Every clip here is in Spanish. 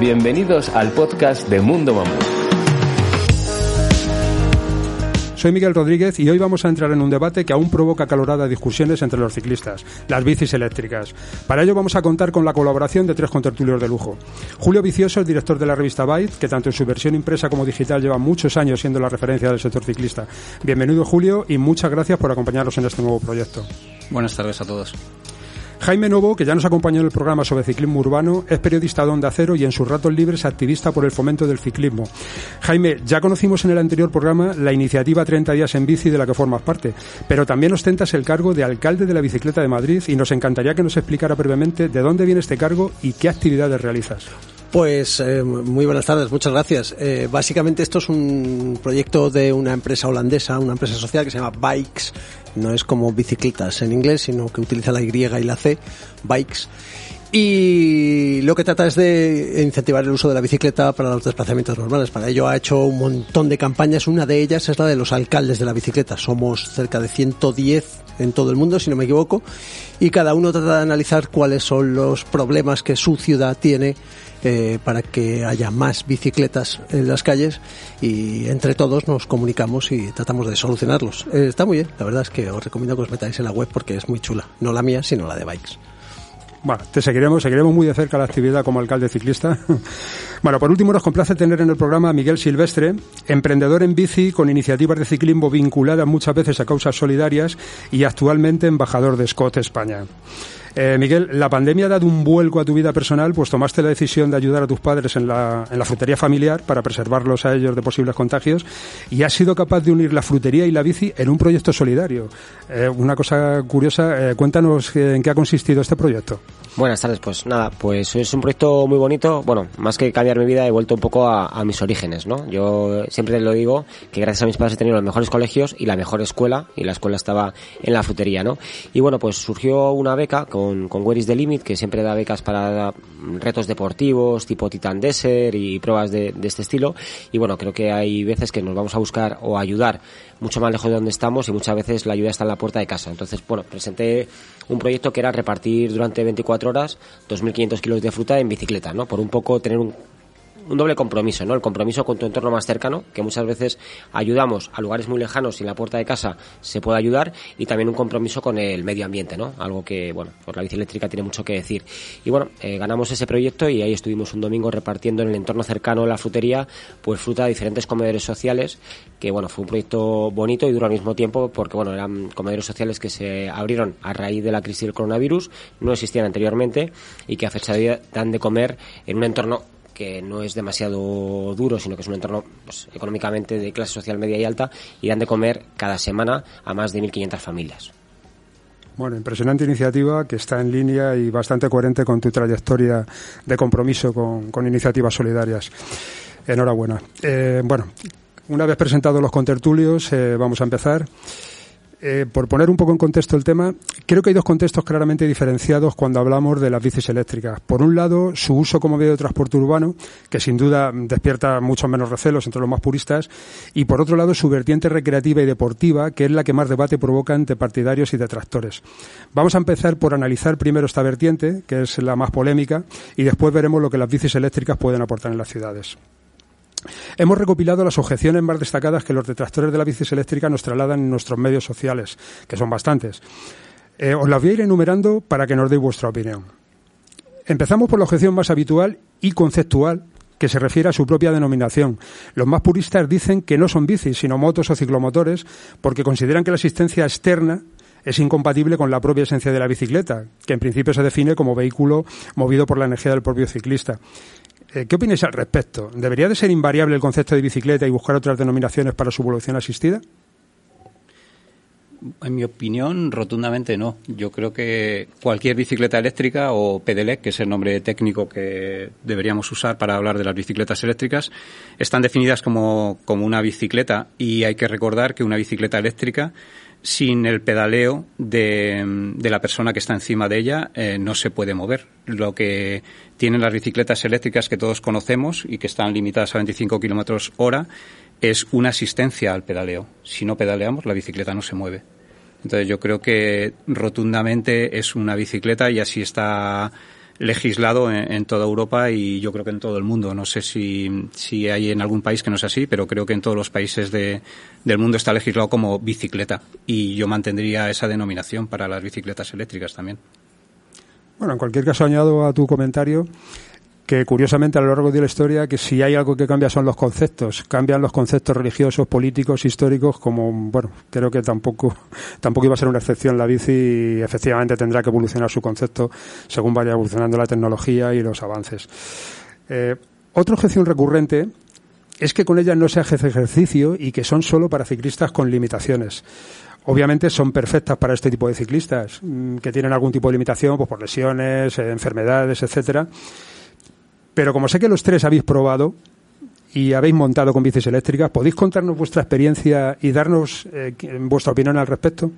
Bienvenidos al podcast de Mundo Bambú. Soy Miguel Rodríguez y hoy vamos a entrar en un debate que aún provoca caloradas discusiones entre los ciclistas, las bicis eléctricas. Para ello vamos a contar con la colaboración de tres contertulios de lujo. Julio Vicioso, el director de la revista Byte, que tanto en su versión impresa como digital lleva muchos años siendo la referencia del sector ciclista. Bienvenido Julio y muchas gracias por acompañarnos en este nuevo proyecto. Buenas tardes a todos. Jaime Novo, que ya nos acompañó en el programa sobre ciclismo urbano, es periodista de Onda Cero y en sus ratos libres activista por el fomento del ciclismo. Jaime, ya conocimos en el anterior programa la iniciativa 30 días en bici de la que formas parte, pero también ostentas el cargo de alcalde de la bicicleta de Madrid y nos encantaría que nos explicara brevemente de dónde viene este cargo y qué actividades realizas. Pues eh, muy buenas tardes, muchas gracias. Eh, básicamente esto es un proyecto de una empresa holandesa, una empresa social que se llama Bikes. No es como bicicletas en inglés, sino que utiliza la Y y la C, Bikes. Y lo que trata es de incentivar el uso de la bicicleta para los desplazamientos normales. Para ello ha hecho un montón de campañas. Una de ellas es la de los alcaldes de la bicicleta. Somos cerca de 110 en todo el mundo, si no me equivoco. Y cada uno trata de analizar cuáles son los problemas que su ciudad tiene eh, para que haya más bicicletas en las calles y entre todos nos comunicamos y tratamos de solucionarlos. Eh, está muy bien, la verdad es que os recomiendo que os metáis en la web porque es muy chula, no la mía, sino la de Bikes. Bueno, te seguiremos, seguiremos muy de cerca la actividad como alcalde ciclista. bueno, por último nos complace tener en el programa a Miguel Silvestre, emprendedor en bici con iniciativas de ciclismo vinculadas muchas veces a causas solidarias y actualmente embajador de Scott España. Eh, Miguel, la pandemia ha dado un vuelco a tu vida personal, pues tomaste la decisión de ayudar a tus padres en la, frutería familiar para preservarlos a ellos de posibles contagios y has sido capaz de unir la frutería y la bici en un proyecto solidario. Eh, una cosa curiosa, eh, cuéntanos en qué ha consistido este proyecto. Buenas tardes, pues nada, pues es un proyecto muy bonito. Bueno, más que cambiar mi vida, he vuelto un poco a, a, mis orígenes, ¿no? Yo siempre lo digo que gracias a mis padres he tenido los mejores colegios y la mejor escuela, y la escuela estaba en la frutería, ¿no? Y bueno, pues surgió una beca con, con Where is the Limit, que siempre da becas para retos deportivos, tipo Titan Desert y pruebas de, de este estilo. Y bueno, creo que hay veces que nos vamos a buscar o ayudar mucho más lejos de donde estamos y muchas veces la ayuda está en la puerta de casa. Entonces, bueno, presenté un proyecto que era repartir durante 24 horas 2.500 kilos de fruta en bicicleta, ¿no? Por un poco tener un un doble compromiso, ¿no? El compromiso con tu entorno más cercano, que muchas veces ayudamos a lugares muy lejanos y en la puerta de casa se puede ayudar, y también un compromiso con el medio ambiente, ¿no? Algo que, bueno, pues la bici eléctrica tiene mucho que decir. Y bueno, eh, ganamos ese proyecto y ahí estuvimos un domingo repartiendo en el entorno cercano de la frutería, pues fruta a diferentes comedores sociales, que bueno, fue un proyecto bonito y duro al mismo tiempo, porque bueno, eran comedores sociales que se abrieron a raíz de la crisis del coronavirus, no existían anteriormente, y que a fecha de día dan de comer en un entorno que no es demasiado duro, sino que es un entorno pues, económicamente de clase social media y alta, y dan de comer cada semana a más de 1.500 familias. Bueno, impresionante iniciativa que está en línea y bastante coherente con tu trayectoria de compromiso con, con iniciativas solidarias. Enhorabuena. Eh, bueno, una vez presentados los contertulios, eh, vamos a empezar. Eh, por poner un poco en contexto el tema, creo que hay dos contextos claramente diferenciados cuando hablamos de las bicis eléctricas. Por un lado, su uso como medio de transporte urbano, que sin duda despierta muchos menos recelos entre los más puristas, y por otro lado, su vertiente recreativa y deportiva, que es la que más debate provoca entre partidarios y detractores. Vamos a empezar por analizar primero esta vertiente, que es la más polémica, y después veremos lo que las bicis eléctricas pueden aportar en las ciudades. Hemos recopilado las objeciones más destacadas que los detractores de la bicis eléctrica nos trasladan en nuestros medios sociales, que son bastantes. Eh, os las voy a ir enumerando para que nos deis vuestra opinión. Empezamos por la objeción más habitual y conceptual, que se refiere a su propia denominación. Los más puristas dicen que no son bicis, sino motos o ciclomotores, porque consideran que la asistencia externa es incompatible con la propia esencia de la bicicleta, que en principio se define como vehículo movido por la energía del propio ciclista. Eh, ¿Qué opináis al respecto? ¿Debería de ser invariable el concepto de bicicleta y buscar otras denominaciones para su evolución asistida? En mi opinión, rotundamente no. Yo creo que cualquier bicicleta eléctrica o pedelec, que es el nombre técnico que deberíamos usar para hablar de las bicicletas eléctricas, están definidas como, como una bicicleta y hay que recordar que una bicicleta eléctrica sin el pedaleo de, de, la persona que está encima de ella eh, no se puede mover. Lo que tienen las bicicletas eléctricas que todos conocemos y que están limitadas a 25 kilómetros hora es una asistencia al pedaleo. Si no pedaleamos, la bicicleta no se mueve. Entonces yo creo que rotundamente es una bicicleta y así está legislado en, toda Europa y yo creo que en todo el mundo. No sé si, si hay en algún país que no es así, pero creo que en todos los países de, del mundo está legislado como bicicleta y yo mantendría esa denominación para las bicicletas eléctricas también. Bueno, en cualquier caso añado a tu comentario que curiosamente a lo largo de la historia que si hay algo que cambia son los conceptos, cambian los conceptos religiosos, políticos, históricos, como bueno, creo que tampoco tampoco iba a ser una excepción la bici y efectivamente tendrá que evolucionar su concepto según vaya evolucionando la tecnología y los avances. Eh, otra objeción recurrente es que con ellas no se hace ejercicio y que son solo para ciclistas con limitaciones. Obviamente son perfectas para este tipo de ciclistas mm, que tienen algún tipo de limitación, pues por lesiones, eh, enfermedades, etcétera pero como sé que los tres habéis probado y habéis montado con bicis eléctricas, ¿podéis contarnos vuestra experiencia y darnos eh, vuestra opinión al respecto?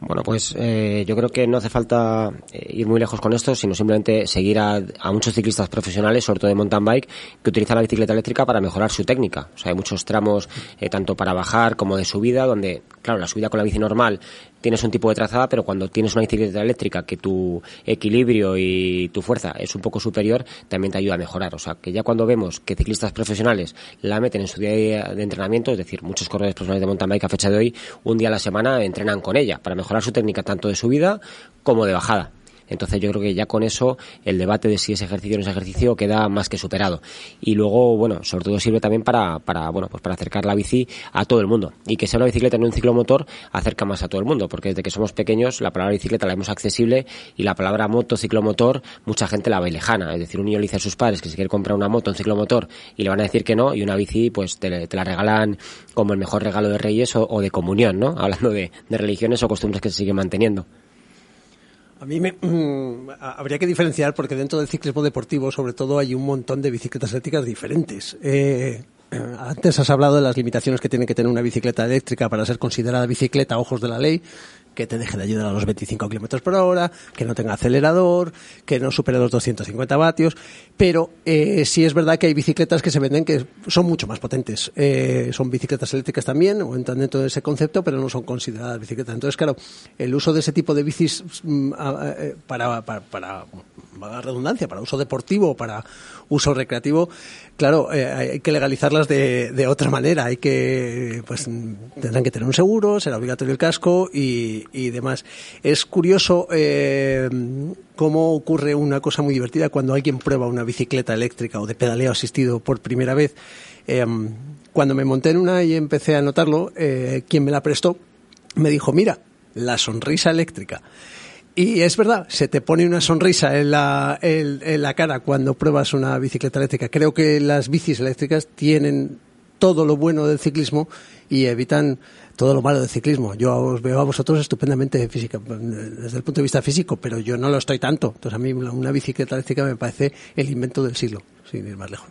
Bueno, pues eh, yo creo que no hace falta eh, ir muy lejos con esto, sino simplemente seguir a, muchos ciclistas profesionales, sobre todo de mountain bike, que utilizan la bicicleta eléctrica para mejorar su técnica. O sea, hay muchos tramos, eh, tanto para bajar como de subida, donde, claro, la subida con la bici normal tienes un tipo de trazada, pero cuando tienes una bicicleta eléctrica que tu equilibrio y tu fuerza es un poco superior, también te ayuda a mejorar. O sea, que ya cuando vemos que ciclistas profesionales la meten en su día de entrenamiento, es decir, muchos corredores profesionales de mountain bike a fecha de hoy, un día a la semana entrenan con ella para mejorar su técnica tanto de subida como de bajada. Entonces yo creo que ya con eso el debate de si es ejercicio o no es ejercicio queda más que superado. Y luego, bueno, sobre todo sirve también para, para, bueno, pues para acercar la bici a todo el mundo. Y que sea una bicicleta en un ciclomotor acerca más a todo el mundo, porque desde que somos pequeños la palabra bicicleta la vemos accesible y la palabra moto, ciclomotor, mucha gente la ve lejana. Es decir, un niño le dice a sus padres que si quiere comprar una moto, un ciclomotor, y le van a decir que no, y una bici, pues te, la regalan como el mejor regalo de Reyes o, de comunión, ¿no? Hablando de religiones o costumbres que se siguen manteniendo. A mí me, mm, habría que diferenciar porque dentro del ciclismo deportivo, sobre todo, hay un montón de bicicletas eléctricas diferentes. Eh, antes has hablado de las limitaciones que tiene que tener una bicicleta eléctrica para ser considerada bicicleta a ojos de la ley que te deje de ayudar a los 25 kilómetros por hora, que no tenga acelerador, que no supere los 250 vatios. Pero eh, sí es verdad que hay bicicletas que se venden que son mucho más potentes. Eh, son bicicletas eléctricas también, o entran dentro de ese concepto, pero no son consideradas bicicletas. Entonces, claro, el uso de ese tipo de bicis mm, eh, para, para, para, para redundancia, para uso deportivo, para uso recreativo, claro, eh, hay que legalizarlas de, de, otra manera. Hay que, pues, tendrán que tener un seguro, será obligatorio el casco y, y demás. Es curioso eh, cómo ocurre una cosa muy divertida cuando alguien prueba una bicicleta eléctrica o de pedaleo asistido por primera vez. Eh, cuando me monté en una y empecé a notarlo, eh, quien me la prestó me dijo, mira, la sonrisa eléctrica. Y es verdad, se te pone una sonrisa en la, en, la cara cuando pruebas una bicicleta eléctrica. Creo que las bicis eléctricas tienen todo lo bueno del ciclismo y evitan todo lo malo del ciclismo. Yo os veo a vosotros estupendamente física, desde el punto de vista físico, pero yo no lo estoy tanto. Entonces a mí una bicicleta eléctrica me parece el invento del siglo, sin ir más lejos.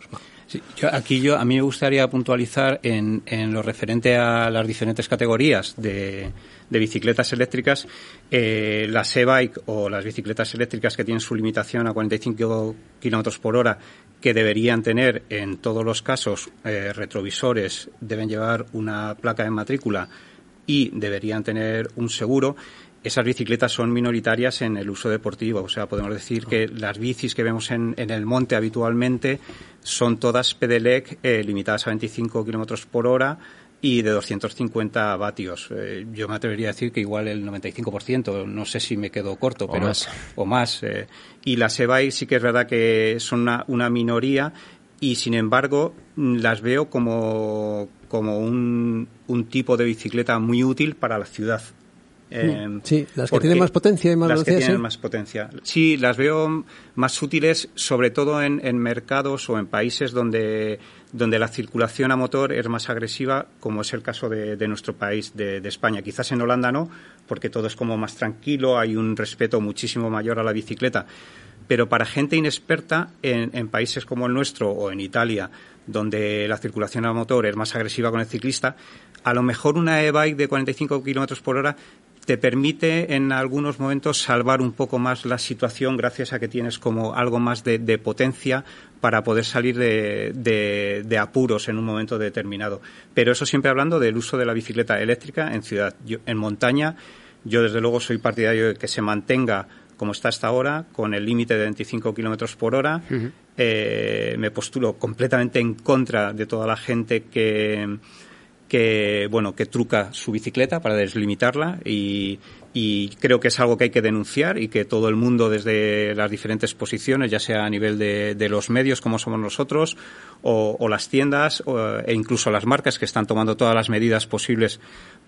Aquí yo, a mí me gustaría puntualizar en, en lo referente a las diferentes categorías de, de bicicletas eléctricas, eh, las e-bike o las bicicletas eléctricas que tienen su limitación a 45 kilómetros por hora, que deberían tener en todos los casos eh, retrovisores, deben llevar una placa de matrícula y deberían tener un seguro esas bicicletas son minoritarias en el uso deportivo. O sea, podemos decir que las bicis que vemos en, el monte habitualmente son todas Pedelec eh, limitadas a 25 kilómetros por hora y de 250 vatios. Eh, yo me atrevería a decir que igual el 95%, no sé si me quedo corto, pero más. o más. Eh. y las e sí que es verdad que son una, una, minoría y sin embargo las veo como, como un, un tipo de bicicleta muy útil para la ciudad. Eh, sí, las que tienen más potencia y más las velocidad. Que tienen más potencia. Sí, las veo más útiles, sobre todo en, en mercados o en países donde donde la circulación a motor es más agresiva, como es el caso de, nuestro país, de, España. Quizás en Holanda no, porque todo es como más tranquilo, hay un respeto muchísimo mayor a la bicicleta. Pero para gente inexperta, en, países como el nuestro o en Italia, donde la circulación a motor es más agresiva con el ciclista, a lo mejor una e-bike de 45 kilómetros por hora te permite en algunos momentos salvar un poco más la situación gracias a que tienes como algo más de, potencia para poder salir de, apuros en un momento determinado. Pero eso siempre hablando del uso de la bicicleta eléctrica en ciudad. en montaña, yo desde luego soy partidario de que se mantenga como está hasta ahora, con el límite de 25 kilómetros por hora. Eh, me postulo completamente en contra de toda la gente que, que bueno que truca su bicicleta para deslimitarla y, y creo que es algo que hay que denunciar y que todo el mundo desde las diferentes posiciones, ya sea a nivel de, de los medios como somos nosotros o, o las tiendas e incluso las marcas que están tomando todas las medidas posibles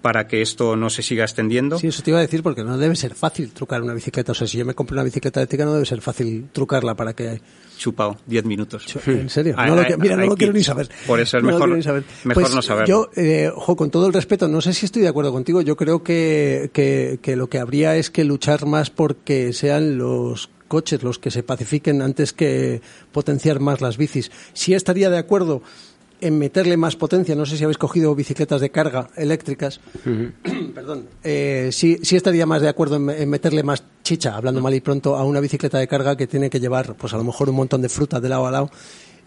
para que esto no se siga extendiendo. Sí, eso te iba a decir porque no debe ser fácil trucar una bicicleta. O sea, si yo me compro una bicicleta eléctrica no debe ser fácil trucarla para que chupado 10 minutos. ¿En serio? No lo, mira, no lo quiero ni saber. Por eso es mejor, mejor pues no saberlo. Yo, eh, ojo, con todo el respeto, no sé si estoy de acuerdo contigo. Yo creo que, que, que lo que habría es que luchar más porque sean los coches los que se pacifiquen antes que potenciar más las bicis. Sí estaría de acuerdo en meterle más potencia. No sé si habéis cogido bicicletas de carga eléctricas. Perdón. Eh, sí, sí estaría más de acuerdo en, meterle más chicha, hablando mal y pronto, a una bicicleta de carga que tiene que llevar, pues a lo mejor un montón de fruta de lado a lado.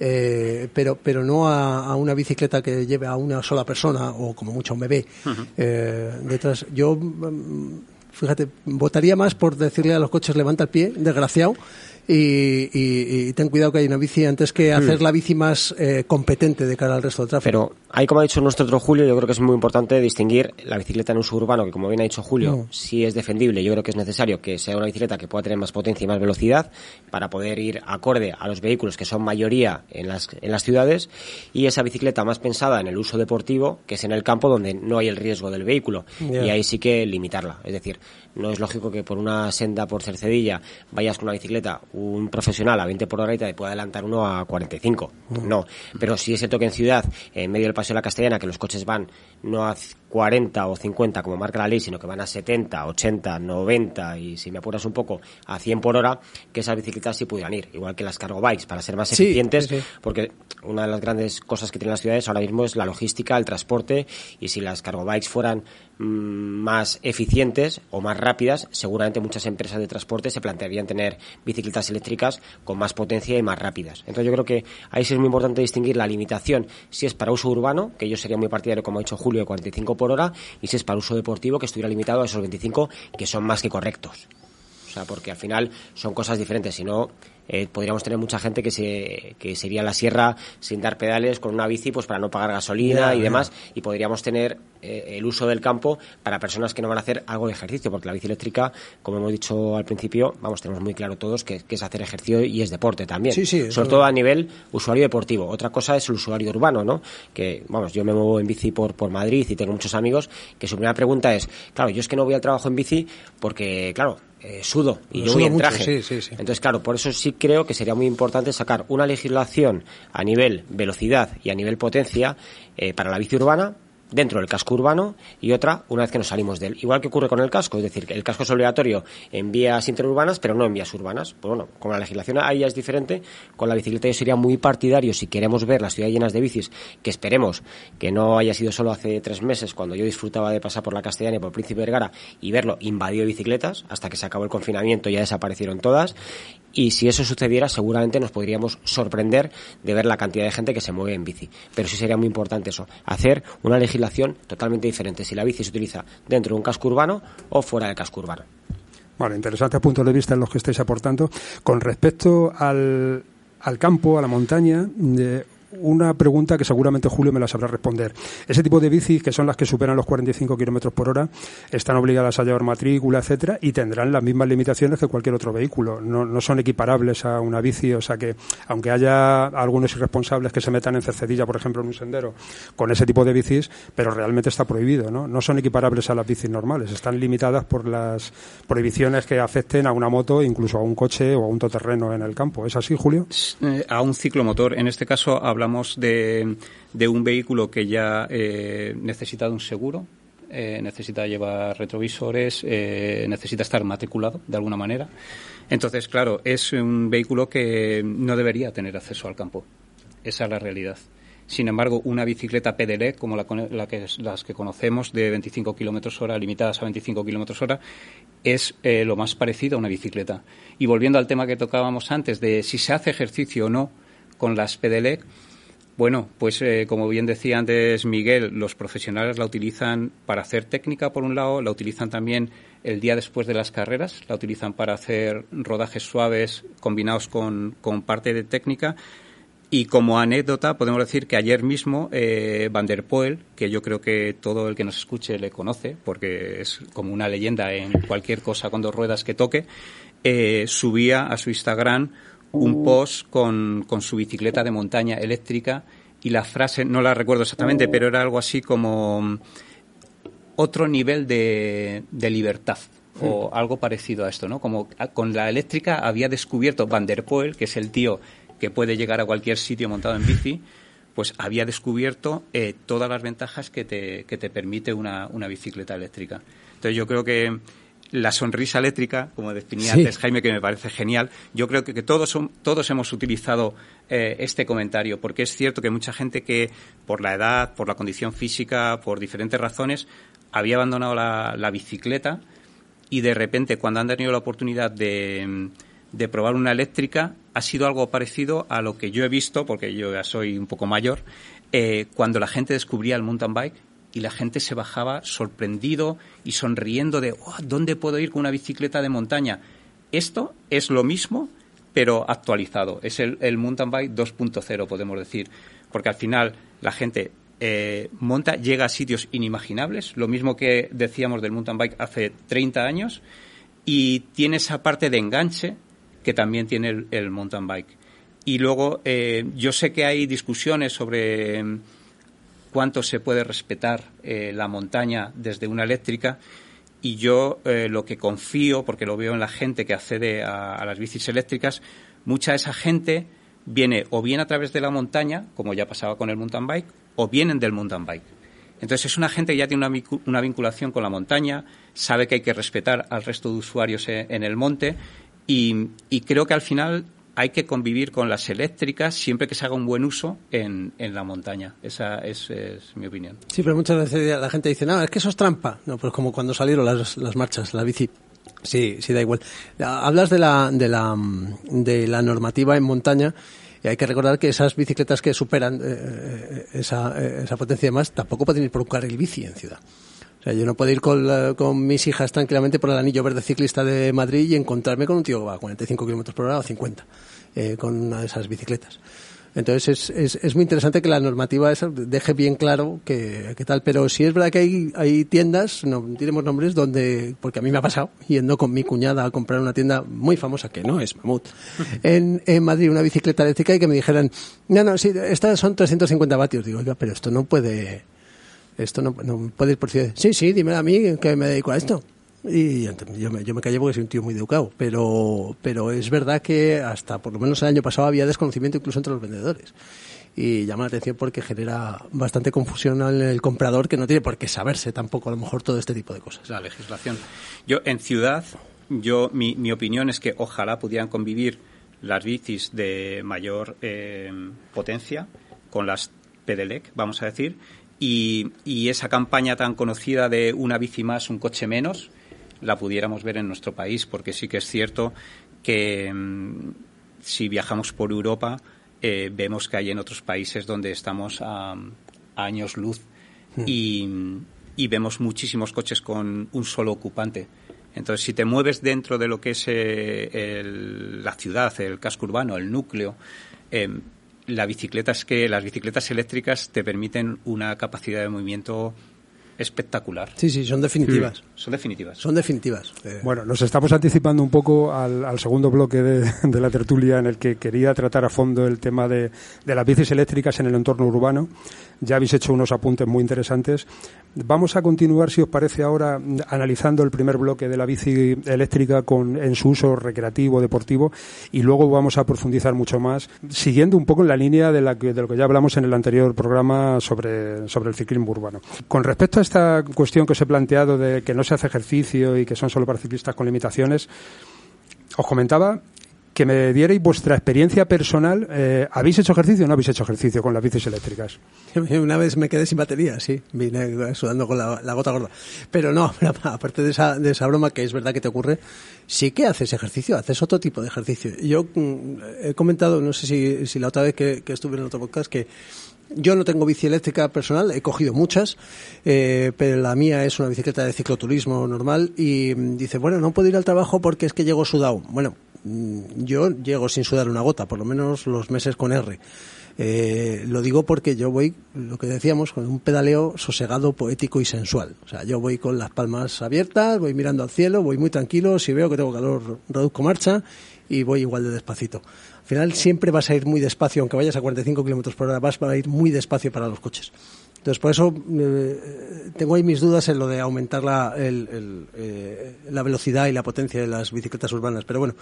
Eh, pero, pero no a, una bicicleta que lleve a una sola persona o como mucho un bebé eh, detrás. Yo, mm, fíjate, votaría más por decirle a los coches levanta el pie, desgraciado, y, ten cuidado que hay una bici antes que hacer mm. la bici más eh, competente de cara al resto del tráfico. Pero ahí, como ha dicho nuestro otro Julio, yo creo que es muy importante distinguir la bicicleta en uso urbano, que como bien ha dicho Julio, si es defendible, yo creo que es necesario que sea una bicicleta que pueda tener más potencia y más velocidad para poder ir acorde a los vehículos que son mayoría en las, en las ciudades y esa bicicleta más pensada en el uso deportivo, que es en el campo donde no hay el riesgo del vehículo. Y ahí sí que limitarla. Es decir, no es lógico que por una senda por Cercedilla vayas con una bicicleta, un profesional a 20 por hora y te pueda adelantar uno a 45. No. Pero si es cierto que en ciudad, en medio del paseo de la Castellana, que los coches van no a 40 o 50 como marca la ley, sino que van a 70, 80, 90 y si me apuras un poco a 100 por hora, que esas bicicletas sí pudieran ir, igual que las cargo bikes, para ser más eficientes, porque una de las grandes cosas que tienen las ciudades ahora mismo es la logística, el transporte, y si las cargo bikes fueran mm, más eficientes o más rápidas, seguramente muchas empresas de transporte se plantearían tener bicicletas eléctricas con más potencia y más rápidas. Entonces yo creo que ahí sí es muy importante distinguir la limitación si es para uso urbano, que yo sería muy partidario, como ha dicho Julio, de 45 por hora y si es para uso deportivo que estuviera limitado a esos 25 que son más que correctos. O sea, porque al final son cosas diferentes. Si no, eh, podríamos tener mucha gente que se, que sería la sierra sin dar pedales con una bici pues para no pagar gasolina y demás. Y podríamos tener eh, el uso del campo para personas que no van a hacer algo de ejercicio porque la bici eléctrica como hemos dicho al principio vamos tenemos muy claro todos que, es hacer ejercicio y es deporte también. Sobre todo a nivel usuario deportivo. Otra cosa es el usuario urbano no que vamos yo me muevo en bici por por Madrid y tengo muchos amigos que su primera pregunta es claro yo es que no voy al trabajo en bici porque claro eh, sudo y yo voy en traje. Entonces, claro, por eso sí creo que sería muy importante sacar una legislación a nivel velocidad y a nivel potencia eh, para la bici urbana dentro del casco urbano y otra una vez que nos salimos de él. Igual que ocurre con el casco, es decir, el casco es obligatorio en vías interurbanas, pero no en vías urbanas. Pues bueno, con la legislación ahí ya es diferente. Con la bicicleta yo sería muy partidario si queremos ver las ciudades llenas de bicis, que esperemos que no haya sido solo hace tres meses cuando yo disfrutaba de pasar por la Castellana y por Príncipe Vergara y verlo invadido de bicicletas, hasta que se acabó el confinamiento ya desaparecieron todas y si eso sucediera seguramente nos podríamos sorprender de ver la cantidad de gente que se mueve en bici. Pero sí sería muy importante eso, hacer una legislación totalmente diferente si la bici se utiliza dentro de un casco urbano o fuera del casco urbano. Vale, interesantes puntos de vista en los que estáis aportando. Con respecto al, al campo, a la montaña, de, una pregunta que seguramente Julio me la sabrá responder. Ese tipo de bicis, que son las que superan los 45 kilómetros por hora, están obligadas a llevar matrícula, etcétera, y tendrán las mismas limitaciones que cualquier otro vehículo. No, no son equiparables a una bici, o sea que, aunque haya algunos irresponsables que se metan en cercedilla, por ejemplo, en un sendero, con ese tipo de bicis, pero realmente está prohibido, ¿no? No son equiparables a las bicis normales, están limitadas por las prohibiciones que afecten a una moto, incluso a un coche o a un todoterreno en el campo. ¿Es así, Julio? Eh, a un ciclomotor. En este caso hablamos de, de un vehículo que ya eh, necesita de un seguro, eh, necesita llevar retrovisores, eh, necesita estar matriculado de alguna manera. Entonces, claro, es un vehículo que no debería tener acceso al campo. Esa es la realidad. Sin embargo, una bicicleta pedelec, como la, que, las que conocemos, de 25 kilómetros hora, limitadas a 25 kilómetros hora, es lo más parecido a una bicicleta. Y volviendo al tema que tocábamos antes de si se hace ejercicio o no con las pedelec, bueno, pues eh, como bien decía antes Miguel, los profesionales la utilizan para hacer técnica por un lado, la utilizan también el día después de las carreras, la utilizan para hacer rodajes suaves combinados con, con parte de técnica. Y como anécdota, podemos decir que ayer mismo eh, Van der Poel, que yo creo que todo el que nos escuche le conoce, porque es como una leyenda en cualquier cosa con dos ruedas que toque, eh, subía a su Instagram un post con, con su bicicleta de montaña eléctrica y la frase, no la recuerdo exactamente, pero era algo así como otro nivel de, de libertad o hmm. algo parecido a esto, ¿no? Como con la eléctrica había descubierto Van der Poel, que es el tío que puede llegar a cualquier sitio montado en bici, pues había descubierto eh, todas las ventajas que te, que te permite una, una, bicicleta eléctrica. Entonces yo creo que la sonrisa eléctrica, como definía antes Jaime, que me parece genial, yo creo que, que todos, son, todos hemos utilizado eh, este comentario, porque es cierto que mucha gente que por la edad, por la condición física, por diferentes razones, había abandonado la, la bicicleta y de repente cuando han tenido la oportunidad de, de, probar una eléctrica ha sido algo parecido a lo que yo he visto, porque yo ya soy un poco mayor, eh, cuando la gente descubría el mountain bike y la gente se bajaba sorprendido y sonriendo de oh, ¿dónde puedo ir con una bicicleta de montaña? Esto es lo mismo, pero actualizado. Es el, el mountain bike 2.0, podemos decir. Porque al final la gente eh, monta, llega a sitios inimaginables, lo mismo que decíamos del mountain bike hace 30 años, y tiene esa parte de enganche que también tiene el, mountain bike. Y luego, eh, yo sé que hay discusiones sobre cuánto se puede respetar eh, la montaña desde una eléctrica, y yo lo que confío, porque lo veo en la gente que accede a, las bicis eléctricas, mucha de esa gente viene o bien a través de la montaña, como ya pasaba con el mountain bike, o vienen del mountain bike. Entonces es una gente que ya tiene una, vinculación con la montaña, sabe que hay que respetar al resto de usuarios e, en el monte y, creo que al final hay que convivir con las eléctricas siempre que se haga un buen uso en, la montaña. Esa es, mi opinión. Sí, pero muchas veces la gente dice, no, es que eso es trampa. No, pues como cuando salieron las, las marchas, la bici. Sí, sí, da igual. Hablas de la, de la, de la normativa en montaña y hay que recordar que esas bicicletas que superan eh, eh, esa, eh, esa potencia más tampoco pueden ir por un carril bici en ciudad. O sea, yo no puedo ir con, con, mis hijas tranquilamente por el anillo verde ciclista de Madrid y encontrarme con un tío que va a 45 kilómetros por hora o 50 con una de esas bicicletas. Entonces es, es, es, muy interesante que la normativa esa deje bien claro que, tal, pero si es verdad que hay, hay tiendas, no diremos nombres, donde, porque a mí me ha pasado, yendo con mi cuñada a comprar una tienda muy famosa, que no es Mamut, en, en Madrid, una bicicleta eléctrica y que me dijeran, no, no, sí, estas son 350 vatios. Digo, oiga, pero esto no puede, esto no, no puede ir por ciudad. Sí, sí, dime a mí que me dedico a esto. Y yo me, yo me callé porque soy un tío muy educado, pero, pero es verdad que hasta por lo menos el año pasado había desconocimiento incluso entre los vendedores. Y llama la atención porque genera bastante confusión al comprador que no tiene por qué saberse tampoco a lo mejor todo este tipo de cosas. La legislación. Yo en ciudad, yo mi, mi opinión es que ojalá pudieran convivir las bicis de mayor eh, potencia con las Pedelec, vamos a decir, y, y, esa campaña tan conocida de una bici más, un coche menos, la pudiéramos ver en nuestro país, porque sí que es cierto que mm, si viajamos por Europa eh, vemos que hay en otros países donde estamos a, años luz hmm. y, vemos muchísimos coches con un solo ocupante. Entonces, si te mueves dentro de lo que es eh, la ciudad, el casco urbano, el núcleo, eh, la bicicleta es que las bicicletas eléctricas te permiten una capacidad de movimiento espectacular. Sí, sí, son definitivas. son definitivas. Son definitivas. Eh. Bueno, nos estamos anticipando un poco al, segundo bloque de, la tertulia en el que quería tratar a fondo el tema de, de las bicis eléctricas en el entorno urbano. Ya habéis hecho unos apuntes muy interesantes. Vamos a continuar, si os parece, ahora analizando el primer bloque de la bici eléctrica con, en su uso recreativo, deportivo, y luego vamos a profundizar mucho más, siguiendo un poco en la línea de, la de lo que ya hablamos en el anterior programa sobre, sobre el ciclismo urbano. Con respecto a esta cuestión que os he planteado de que no se hace ejercicio y que son solo para ciclistas con limitaciones, os comentaba que me dierais vuestra experiencia personal. Eh, ¿Habéis hecho ejercicio o no habéis hecho ejercicio con las bicis eléctricas? Una vez me quedé sin batería, sí, vine sudando con la, gota gorda. Pero no, aparte de esa, de esa broma que es verdad que te ocurre, sí que haces ejercicio, haces otro tipo de ejercicio. Yo mm, he comentado, no sé si, la otra vez que, estuve en otro podcast, que Yo no tengo bici eléctrica personal, he cogido muchas, eh, pero la mía es una bicicleta de cicloturismo normal y mm, dice, bueno, no puedo ir al trabajo porque es que llego sudado. Bueno, yo llego sin sudar una gota, por lo menos los meses con R. Eh, lo digo porque yo voy, lo que decíamos, con un pedaleo sosegado, poético y sensual. O sea, yo voy con las palmas abiertas, voy mirando al cielo, voy muy tranquilo, si veo que tengo calor reduzco marcha y voy igual de despacito. Al final siempre vas a ir muy despacio, aunque vayas a 45 kilómetros por hora, vas a ir muy despacio para los coches. Entonces, por eso eh, tengo ahí mis dudas en lo de aumentar la, eh, la velocidad y la potencia de las bicicletas urbanas. Pero bueno,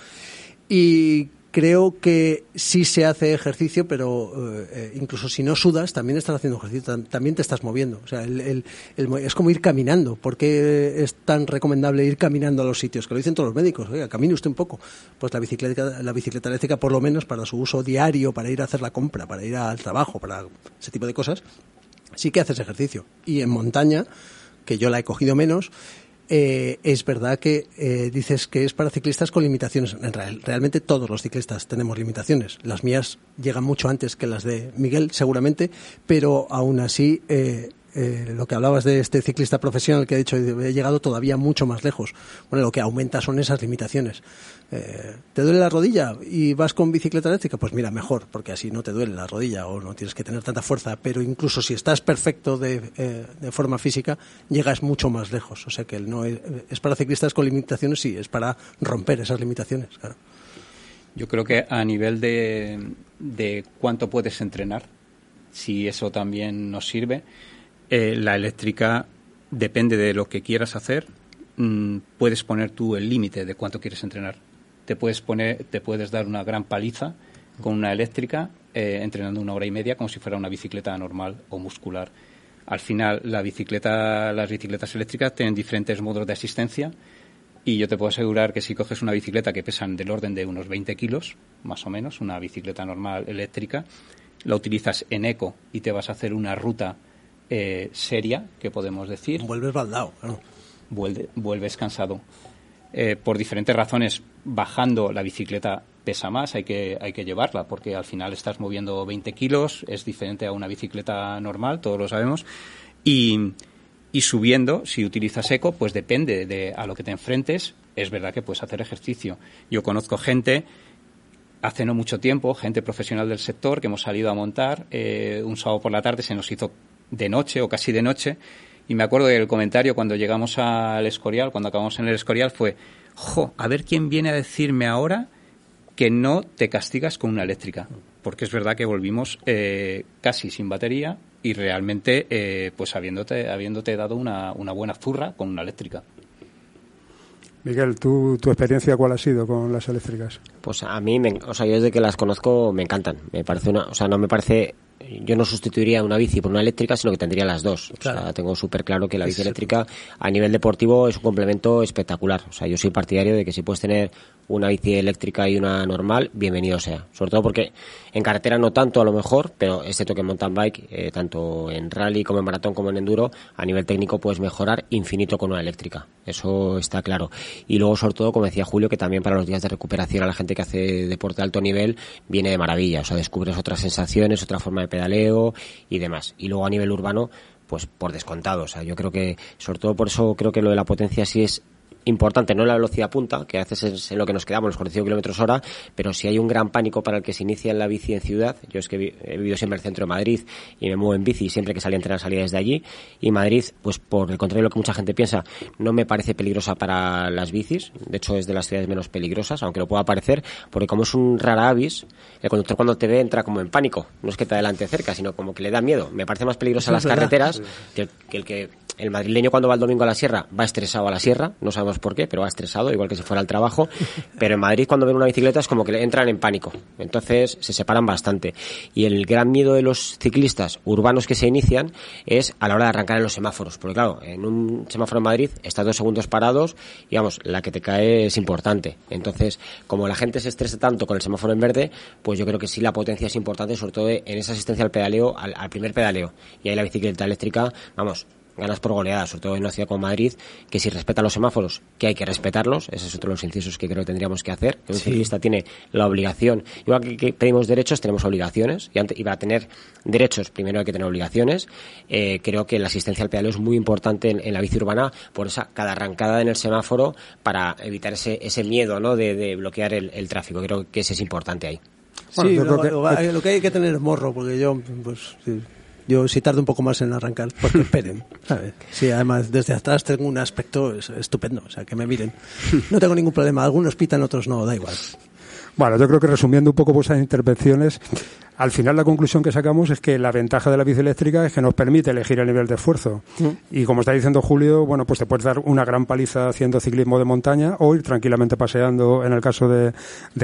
y creo que sí se hace ejercicio, pero eh, incluso si no sudas, también estás haciendo ejercicio, también te estás moviendo. O sea, es como ir caminando. ¿Por qué es tan recomendable ir caminando a los sitios? Que lo dicen todos los médicos. Oiga, camine usted un poco. Pues la bicicleta, la bicicleta eléctrica, por lo menos para su uso diario, para ir a hacer la compra, para ir al trabajo, para ese tipo de cosas, sí que haces ejercicio. Y en montaña, que yo la he cogido menos, eh, es verdad que eh, dices que es para ciclistas con limitaciones. En real, realmente todos los ciclistas tenemos limitaciones. Las mías llegan mucho antes que las de Miguel, seguramente, pero aún así eh, eh, lo que hablabas de este ciclista profesional que ha dicho, he llegado todavía mucho más lejos. Bueno, lo que aumenta son esas limitaciones. Eh, ¿Te duele la rodilla y vas con bicicleta eléctrica? Pues mira, mejor, porque así no te duele la rodilla o no tienes que tener tanta fuerza. Pero incluso si estás perfecto de, eh, forma física, llegas mucho más lejos. O sea que no es, para ciclistas con limitaciones, sí, es para romper esas limitaciones. Yo creo que a nivel de, de cuánto puedes entrenar, si eso también nos sirve, eh, la eléctrica depende de lo que quieras hacer. Mm, puedes poner tú el límite de cuánto quieres entrenar. Te puedes poner, te puedes dar una gran paliza con una eléctrica eh, entrenando una hora y media como si fuera una bicicleta normal o muscular. Al final, la bicicleta, las bicicletas eléctricas tienen diferentes modos de asistencia y yo te puedo asegurar que si coges una bicicleta que pesan del orden de unos 20 kilos, más o menos, una bicicleta normal eléctrica, la utilizas en eco y te vas a hacer una ruta eh, seria, que podemos decir. Vuelves baldado, vuelves cansado. Eh, por diferentes razones, bajando la bicicleta pesa más, hay que, hay que llevarla, porque al final estás moviendo 20 kilos, es diferente a una bicicleta normal, todos lo sabemos. Y, y subiendo, si utilizas eco, pues depende de a lo que te enfrentes, es verdad que puedes hacer ejercicio. Yo conozco gente hace no mucho tiempo, gente profesional del sector, que hemos salido a montar. Eh, un sábado por la tarde se nos hizo de noche o casi de noche. Y me acuerdo del comentario cuando llegamos al Escorial, cuando acabamos en el Escorial, fue, jo, a ver quién viene a decirme ahora que no te castigas con una eléctrica. Porque es verdad que volvimos eh, casi sin batería y realmente eh, pues habiéndote, habiéndote dado una, una buena zurra con una eléctrica. Miguel, ¿tú, ¿tu experiencia cuál ha sido con las eléctricas? Pues a mí, o sea, yo desde que las conozco me encantan. Me parece una, o sea, no me parece yo no sustituiría una bici por una eléctrica, sino que tendría las dos. O sea, tengo súper claro que la bici eléctrica a nivel deportivo es un complemento espectacular. O sea, yo soy partidario de que si puedes tener una bici eléctrica y una normal, bienvenido sea. Sobre todo porque en carretera no tanto a lo mejor, pero excepto que en mountain bike, eh, tanto en rally como en maratón como en enduro, a nivel técnico puedes mejorar infinito con una eléctrica. Eso está claro. Y luego, sobre todo, como decía Julio, que también para los días de recuperación a la gente que hace deporte de alto nivel viene de maravilla. O sea, descubres otras sensaciones, otra forma de pedaleo y demás. Y luego a nivel urbano, pues por descontado. O sea, yo creo que, sobre todo por eso, creo que lo de la potencia sí es importante, no la velocidad punta, que a veces es en lo que nos quedamos, los 45 kilómetros hora, pero si hay un gran pánico para el que se inicia en la bici en ciudad, yo es que he vivido siempre en el centro de Madrid y me muevo en bici siempre que salía a entrenar salía desde allí, y Madrid, pues por el contrario de lo que mucha gente piensa, no me parece peligrosa para las bicis, de hecho es de las ciudades menos peligrosas, aunque lo pueda parecer, porque como es un rara avis, el conductor cuando te ve entra como en pánico, no es que te adelante cerca, sino como que le da miedo. Me parece más peligrosa las carreteras que el que el madrileño cuando va el domingo a la sierra va estresado a la sierra, no sabemos por qué, pero va estresado, igual que si fuera al trabajo. Pero en Madrid cuando ven una bicicleta es como que le entran en pánico. Entonces se separan bastante. Y el gran miedo de los ciclistas urbanos que se inician es a la hora de arrancar en los semáforos. Porque claro, en un semáforo en Madrid estás dos segundos parados y vamos, la que te cae es importante. Entonces, como la gente se estresa tanto con el semáforo en verde, pues yo creo que sí la potencia es importante, sobre todo en esa asistencia al pedaleo, al, al primer pedaleo. Y ahí la bicicleta eléctrica, vamos, ganas por goleada, sobre todo en una ciudad como Madrid, que si respeta los semáforos, que hay que respetarlos, ese es otro de los incisos que creo que tendríamos que hacer. Un ciclista tiene la obligación, igual que, pedimos derechos, tenemos obligaciones, y, para tener derechos primero hay que tener obligaciones. Eh, creo que la asistencia al pedaleo es muy importante en, la bici urbana por esa cada arrancada en el semáforo para evitar ese, ese miedo ¿no? de, bloquear el, tráfico. Creo que ese es importante ahí. sí, lo, que... hay que tener es morro, porque yo, pues, yo si tardo un poco más en arrancar, pues que esperen, ¿sabes? Sí, además desde atrás tengo un aspecto estupendo, o sea, que me miren. No tengo ningún problema, algunos pitan, otros no, da igual. Bueno, yo creo que resumiendo un poco vuestras intervenciones, al final la conclusión que sacamos es que la ventaja de la bici eléctrica es que nos permite elegir el nivel de esfuerzo. Mm. Y como está diciendo Julio, bueno, pues te puedes dar una gran paliza haciendo ciclismo de montaña o ir tranquilamente paseando, en el caso de,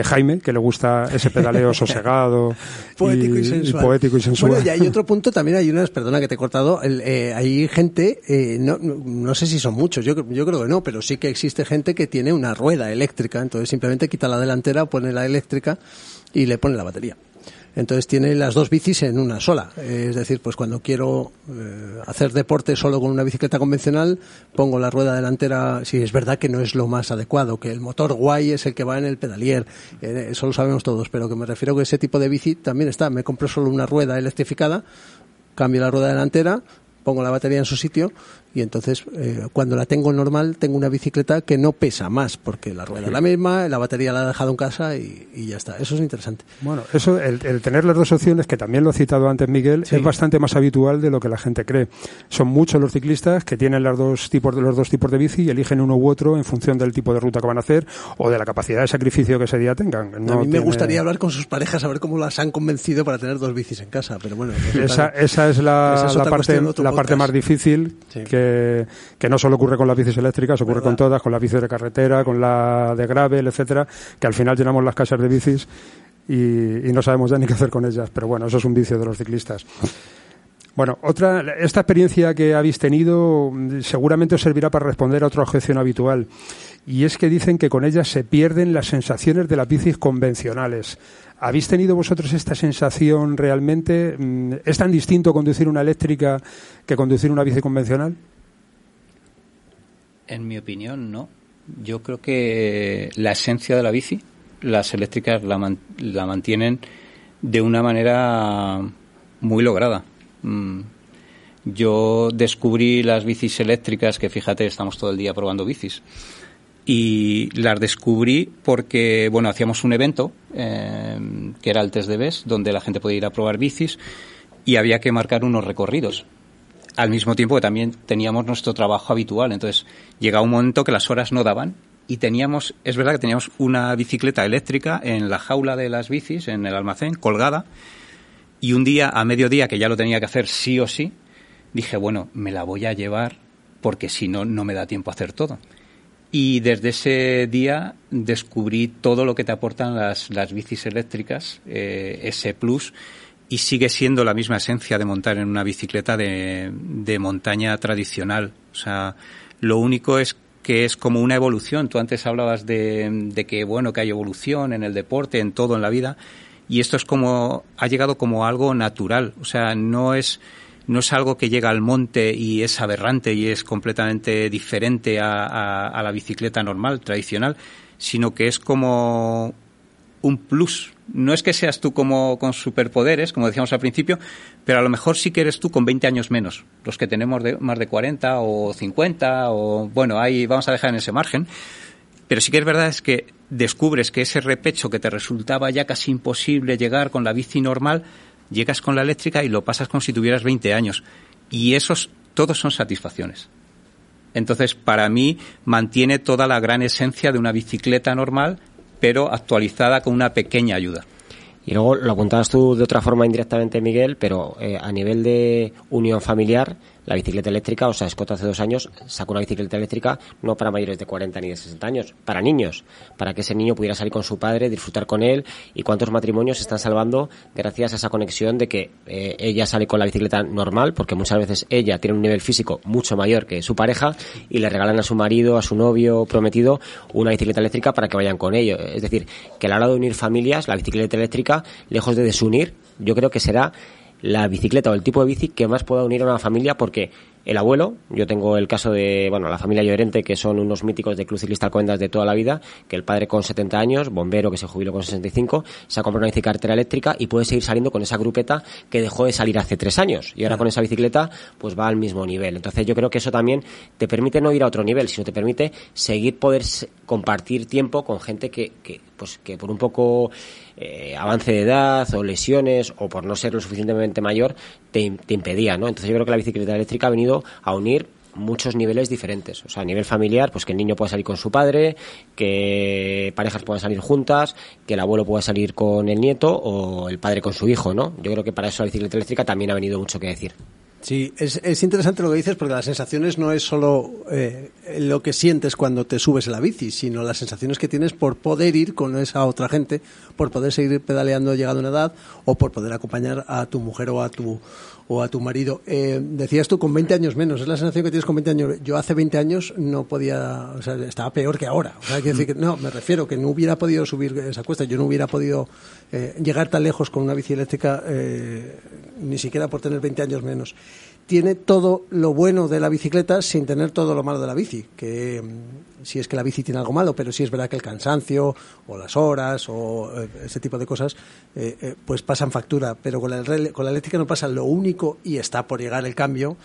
Jaime, que le gusta ese pedaleo sosegado poético y, sensual. poético y sensual. Bueno, y hay otro punto también, hay unas, perdona que te he cortado, eh, hay gente, eh, no, no, sé si son muchos, yo, yo creo que no, pero sí que existe gente que tiene una rueda eléctrica, entonces simplemente quita la delantera, pone la eléctrica y le pone la batería. Entonces tiene las dos bicis en una sola. Es decir, pues cuando quiero eh, hacer deporte solo con una bicicleta convencional, pongo la rueda delantera. Si es verdad que no es lo más adecuado, que el motor guay es el que va en el pedalier, eh, eso lo sabemos todos, pero que me refiero que ese tipo de bici también está. Me compro solo una rueda electrificada, cambio la rueda delantera, pongo la batería en su sitio y entonces eh, cuando la tengo normal tengo una bicicleta que no pesa más porque la rueda es la misma, la batería la he dejado en casa y, ya está. Eso es interesante. Bueno, eso, el, tener las dos opciones, que también lo ha citado antes Miguel, es bastante más habitual de lo que la gente cree. Son muchos los ciclistas que tienen las dos tipos, los dos tipos de bici y eligen uno u otro en función del tipo de ruta que van a hacer o de la capacidad de sacrificio que ese día tengan. a mí me gustaría hablar con sus parejas a ver cómo las han convencido para tener dos bicis en casa, pero bueno. Esa, esa es la, la parte, la parte más difícil que que no solo ocurre con las bicis eléctricas, ocurre con todas, con las bicis de carretera, con la de gravel, etcétera, que al final llenamos las casas de bicis y, no sabemos ya ni qué hacer con ellas. Pero bueno, eso es un vicio de los ciclistas. Bueno, otra, esta experiencia que habéis tenido seguramente os servirá para responder a otra objeción habitual. Y es que dicen que con ellas se pierden las sensaciones de las bicis convencionales. ¿Habéis tenido vosotros esta sensación realmente? Mm, ¿Es tan distinto conducir una eléctrica que conducir una bici convencional? En mi opinión, no. Yo creo que la esencia de la bici, las eléctricas la, mantienen de una manera muy lograda. Mm. Yo descubrí las bicis eléctricas, que fíjate, estamos todo el día probando bicis. Y las descubrí porque, bueno, hacíamos un evento, eh, que era el test de BES, donde la gente podía ir a probar bicis y había que marcar unos recorridos al mismo tiempo que también teníamos nuestro trabajo habitual. Entonces, llegaba un momento que las horas no daban y teníamos, es verdad que teníamos una bicicleta eléctrica en la jaula de las bicis, en el almacén, colgada, y un día, a mediodía, que ya lo tenía que hacer sí o sí, dije, bueno, me la voy a llevar porque si no, no me da tiempo a hacer todo. Y desde ese día descubrí todo lo que te aportan las, las bicis eléctricas, eh, ese plus, y sigue siendo la misma esencia de montar en una bicicleta de, de montaña tradicional. O sea, lo único es que es como una evolución. Tú antes hablabas de, de, que, bueno, que hay evolución en el deporte, en todo en la vida, y esto es como, ha llegado como algo natural. O sea, no es, no es algo que llega al monte y es aberrante y es completamente diferente a, a, a la bicicleta normal, tradicional, sino que es como un plus. No es que seas tú como con superpoderes, como decíamos al principio, pero a lo mejor sí que eres tú con 20 años menos. Los que tenemos de, más de 40 o 50 o bueno, ahí vamos a dejar en ese margen. Pero sí que es verdad es que descubres que ese repecho que te resultaba ya casi imposible llegar con la bici normal, llegas con la eléctrica y lo pasas como si tuvieras 20 años. Y esos todos son satisfacciones. Entonces, para mí, mantiene toda la gran esencia de una bicicleta normal pero actualizada con una pequeña ayuda. Y luego lo apuntabas tú de otra forma indirectamente, Miguel, pero eh, a nivel de unión familiar, la bicicleta eléctrica, o sea, Scott hace dos años sacó una bicicleta eléctrica no para mayores de 40 ni de 60 años, para niños, para que ese niño pudiera salir con su padre, disfrutar con él y cuántos matrimonios se están salvando gracias a esa conexión de que eh, ella sale con la bicicleta normal, porque muchas veces ella tiene un nivel físico mucho mayor que su pareja y le regalan a su marido, a su novio prometido una bicicleta eléctrica para que vayan con ellos. Es decir, que a la hora de unir familias, la bicicleta eléctrica, lejos de desunir, yo creo que será la bicicleta o el tipo de bici que más pueda unir a una familia porque el abuelo. Yo tengo el caso de, bueno, la familia Llorente, que son unos míticos de Cruz y Lista Alcobendas de toda la vida, que el padre con 70 años, bombero que se jubiló con 65, se ha comprado una bicicleta eléctrica y puede seguir saliendo con esa grupeta que dejó de salir hace tres años. Y ahora con esa bicicleta, pues va al mismo nivel. Entonces yo creo que eso también te permite no ir a otro nivel, sino te permite seguir poder compartir tiempo con gente que, que pues que por un poco eh, avance de edad o lesiones o por no ser lo suficientemente mayor te, impedía, ¿no? Entonces yo creo que la bicicleta eléctrica ha venido a unir muchos niveles diferentes. O sea, a nivel familiar, pues que el niño pueda salir con su padre, que parejas puedan salir juntas, que el abuelo pueda salir con el nieto o el padre con su hijo, ¿no? Yo creo que para eso la bicicleta eléctrica también ha venido mucho que decir. Sí, es, es, interesante lo que dices porque las sensaciones no es solo eh, lo que sientes cuando te subes en la bici, sino las sensaciones que tienes por poder ir con esa otra gente, por poder seguir pedaleando llegado a una edad o por poder acompañar a tu mujer o a tu o a tu marido. Eh, decías tú con 20 años menos, es la sensación que tienes con 20 años. Yo hace 20 años no podía, o sea, estaba peor que ahora. O sea, quiero decir que, no, me refiero que no hubiera podido subir esa cuesta, yo no hubiera podido eh, llegar tan lejos con una bici eléctrica, eh, ni siquiera por tener 20 años menos. Tiene todo lo bueno de la bicicleta sin tener todo lo malo de la bici, que mm, si es que la bici tiene algo malo, pero sí es verdad que el cansancio o las horas o eh, ese tipo de cosas eh, eh, pues pasan factura, pero con la, con la eléctrica no pasa. Lo único y está por llegar el cambio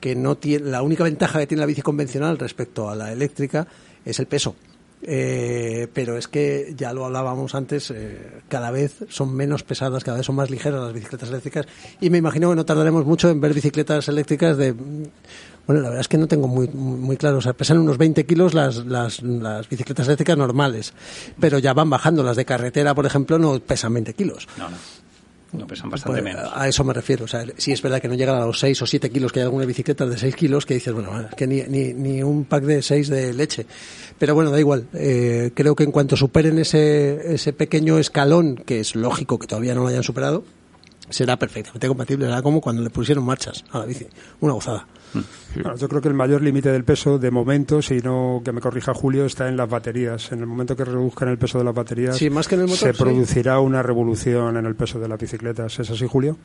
que no tiene la única ventaja que tiene la bici convencional respecto a la eléctrica es el peso eh, pero es que ya lo hablábamos antes, eh, cada vez son menos pesadas, cada vez son más ligeras las bicicletas eléctricas y me imagino que no tardaremos mucho en ver bicicletas eléctricas de... Bueno, la verdad es que no tengo muy, muy claro, o sea, pesan unos 20 kilos las, las, las bicicletas eléctricas normales, pero ya van bajando, las de carretera, por ejemplo, no pesan 20 kilos. No, no. No pesan bastante Pues, menos. A eso me refiero. O sea, sí es verdad que no llegan a los 6 o 7 kilos, que hay algunas bicicletas de 6 kilos que dices, bueno, es que ni, ni, ni un pack de 6 de leche. Pero bueno, da igual. Eh, creo que en cuanto superen ese, ese pequeño escalón, que es lógico que todavía no lo hayan superado, será perfectamente compatible. Será como cuando le pusieron marchas a la bici. Una gozada. Bueno, yo creo que el mayor límite del peso, de momento, si no que me corrija Julio, está en las baterías. En el momento que reduzcan el peso de las baterías, Sí, más que en el motor, se sí. producirá una revolución en el peso de las bicicletas. ¿Es así, Julio?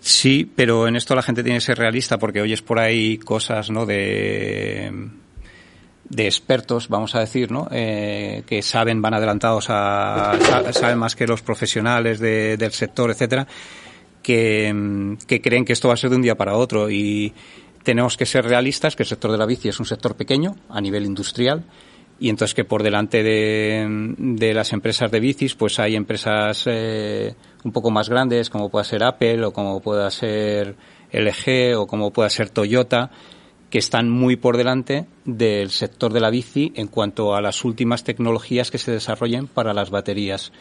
Sí, pero en esto la gente tiene que ser realista porque oyes por ahí cosas, ¿no? De de expertos, vamos a decir, ¿no? Eh, que saben, van adelantados a, sa- saben más que los profesionales de- del sector, etcétera, que, que creen que esto va a ser de un día para otro y tenemos que ser realistas que el sector de la bici es un sector pequeño a nivel industrial y entonces que por delante de, de las empresas de bicis pues hay empresas eh, un poco más grandes como pueda ser Apple o como pueda ser LG o como pueda ser Toyota que están muy por delante del sector de la bici en cuanto a las últimas tecnologías que se desarrollen para las baterías.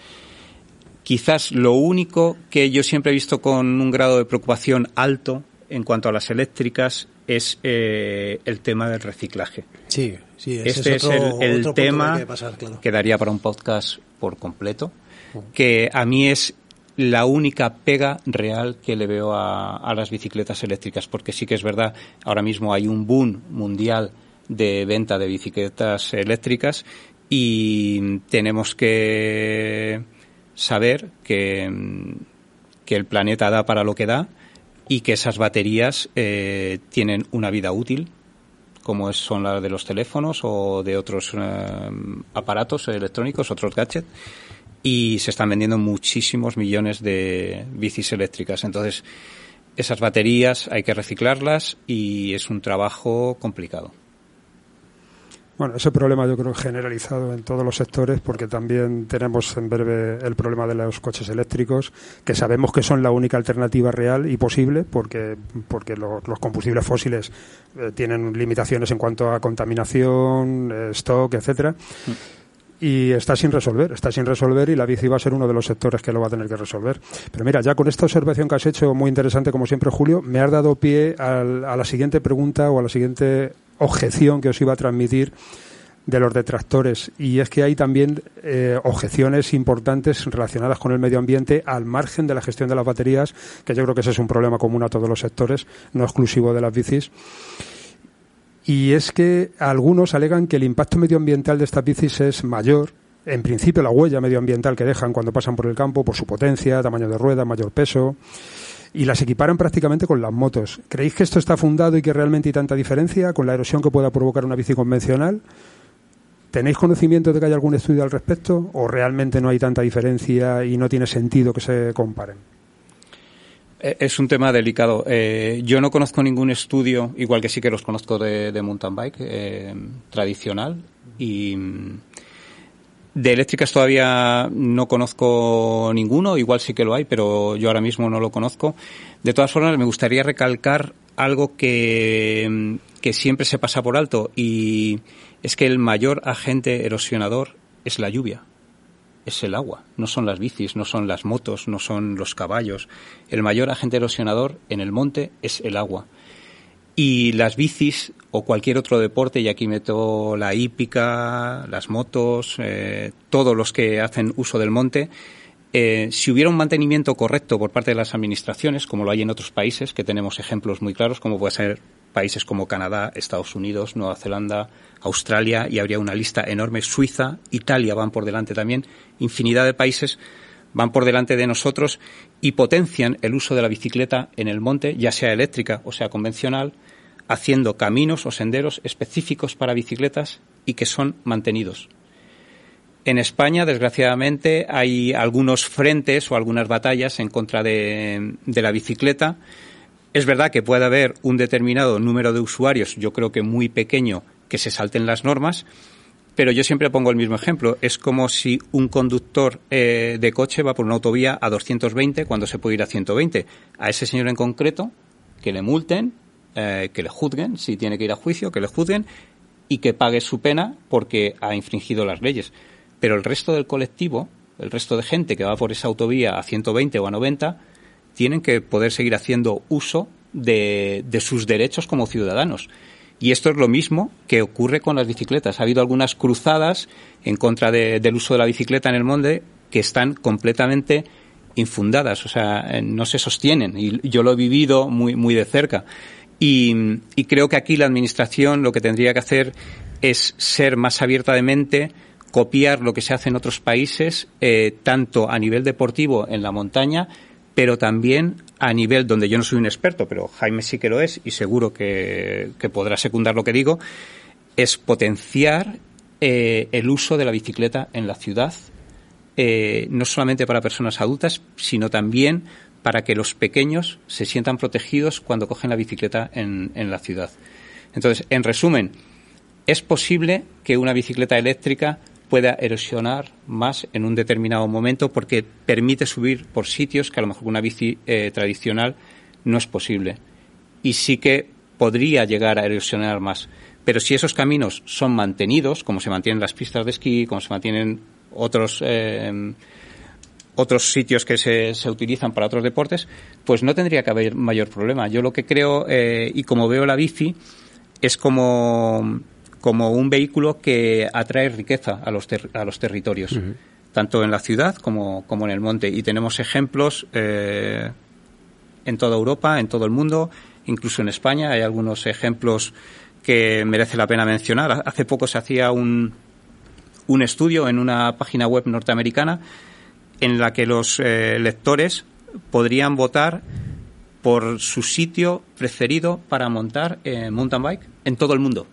Quizás lo único que yo siempre he visto con un grado de preocupación alto en cuanto a las eléctricas es eh, el tema del reciclaje. Sí, sí. ese Este es, otro- el, tema que pasar, claro. que daría para un podcast por completo, que a mí es la única pega real que le veo a, a las bicicletas eléctricas, porque sí que es verdad, ahora mismo hay un boom mundial de venta de bicicletas eléctricas y tenemos que saber que, que el planeta da para lo que da y que esas baterías eh, tienen una vida útil como son las de los teléfonos o de otros eh, aparatos electrónicos, otros gadgets, y se están vendiendo muchísimos millones de bicis eléctricas. Entonces, esas baterías hay que reciclarlas y es un trabajo complicado. Bueno, ese problema yo creo generalizado en todos los sectores porque también tenemos en breve el problema de los coches eléctricos que sabemos que son la única alternativa real y posible porque, porque los, combustibles fósiles eh, tienen limitaciones en cuanto a contaminación, stock, etcétera. Y está sin resolver, está sin resolver y la bici va a ser uno de los sectores que lo va a tener que resolver. Pero mira, ya con esta observación que has hecho, muy interesante como siempre, Julio, me has dado pie al- a la siguiente pregunta o a la siguiente objeción que os iba a transmitir de los detractores y es que hay también eh, objeciones importantes relacionadas con el medio ambiente al margen de la gestión de las baterías, que yo creo que ese es un problema común a todos los sectores, no exclusivo de las bicis. Y es que algunos alegan que el impacto medioambiental de estas bicis es mayor, en principio la huella medioambiental que dejan cuando pasan por el campo, por su potencia, tamaño de rueda, mayor peso, y las equiparan prácticamente con las motos. ¿Creéis que esto está fundado y que realmente hay tanta diferencia con la erosión que pueda provocar una bici convencional? ¿Tenéis conocimiento de que hay algún estudio al respecto o realmente no hay tanta diferencia y no tiene sentido que se comparen? Eh, es un tema delicado. Eh, yo no conozco ningún estudio, igual que sí que los conozco de, mountain bike eh, tradicional y de eléctricas todavía no conozco ninguno, igual sí que lo hay, pero yo ahora mismo no lo conozco. De todas formas, me gustaría recalcar algo que, que siempre se pasa por alto y es que el mayor agente erosionador es la lluvia, es el agua, no son las bicis, no son las motos, no son los caballos. El mayor agente erosionador en el monte es el agua. Y las bicis o cualquier otro deporte, y aquí meto la hípica, las motos, eh, todos los que hacen uso del monte, eh, si hubiera un mantenimiento correcto por parte de las administraciones, como lo hay en otros países, que tenemos ejemplos muy claros, como puede ser países como Canadá, Estados Unidos, Nueva Zelanda, Australia, y habría una lista enorme, Suiza, Italia van por delante también, infinidad de países van por delante de nosotros y potencian el uso de la bicicleta en el monte, ya sea eléctrica o sea convencional, haciendo caminos o senderos específicos para bicicletas y que son mantenidos. En España, desgraciadamente, hay algunos frentes o algunas batallas en contra de, la bicicleta es verdad que puede haber un determinado número de usuarios, yo creo que muy pequeño, que se salten las normas, pero yo siempre pongo el mismo ejemplo. Es como si un conductor eh, de coche va por una autovía a 220 cuando se puede ir a 120. A ese señor en concreto, que le multen, eh, que le juzguen, si tiene que ir a juicio, que le juzguen y que pague su pena porque ha infringido las leyes. Pero el resto del colectivo, el resto de gente que va por esa autovía a 120 o a 90, tienen que poder seguir haciendo uso de, sus derechos como ciudadanos. Y esto es lo mismo que ocurre con las bicicletas. Ha habido algunas cruzadas en contra del uso de la bicicleta en el monte que están completamente infundadas, o sea, no se sostienen. Y yo lo he vivido muy, muy de cerca. Y, creo que aquí la Administración lo que tendría que hacer es ser más abierta de mente, copiar lo que se hace en otros países, eh, tanto a nivel deportivo en la montaña, pero también a nivel donde yo no soy un experto, pero Jaime sí que lo es y seguro que, podrá secundar lo que digo, es potenciar eh, el uso de la bicicleta en la ciudad, eh, no solamente para personas adultas, sino también para que los pequeños se sientan protegidos cuando cogen la bicicleta en, en la ciudad. Entonces, en resumen, es posible que una bicicleta eléctrica pueda erosionar más en un determinado momento porque permite subir por sitios que a lo mejor una bici eh, tradicional no es posible. Y sí que podría llegar a erosionar más. Pero si esos caminos son mantenidos, como se mantienen las pistas de esquí, como se mantienen otros eh, otros sitios que se, se, utilizan para otros deportes, pues no tendría que haber mayor problema. Yo lo que creo eh, y como veo la bici es como como un vehículo que atrae riqueza a los, a los territorios, tanto en la ciudad como, como, en el monte. Y tenemos ejemplos eh, en toda Europa, en todo el mundo, incluso en España. Hay algunos ejemplos que merece la pena mencionar. Hace poco se hacía un, un estudio en una página web norteamericana en la que los eh, lectores podrían votar por su sitio preferido para montar eh, mountain bike en todo el mundo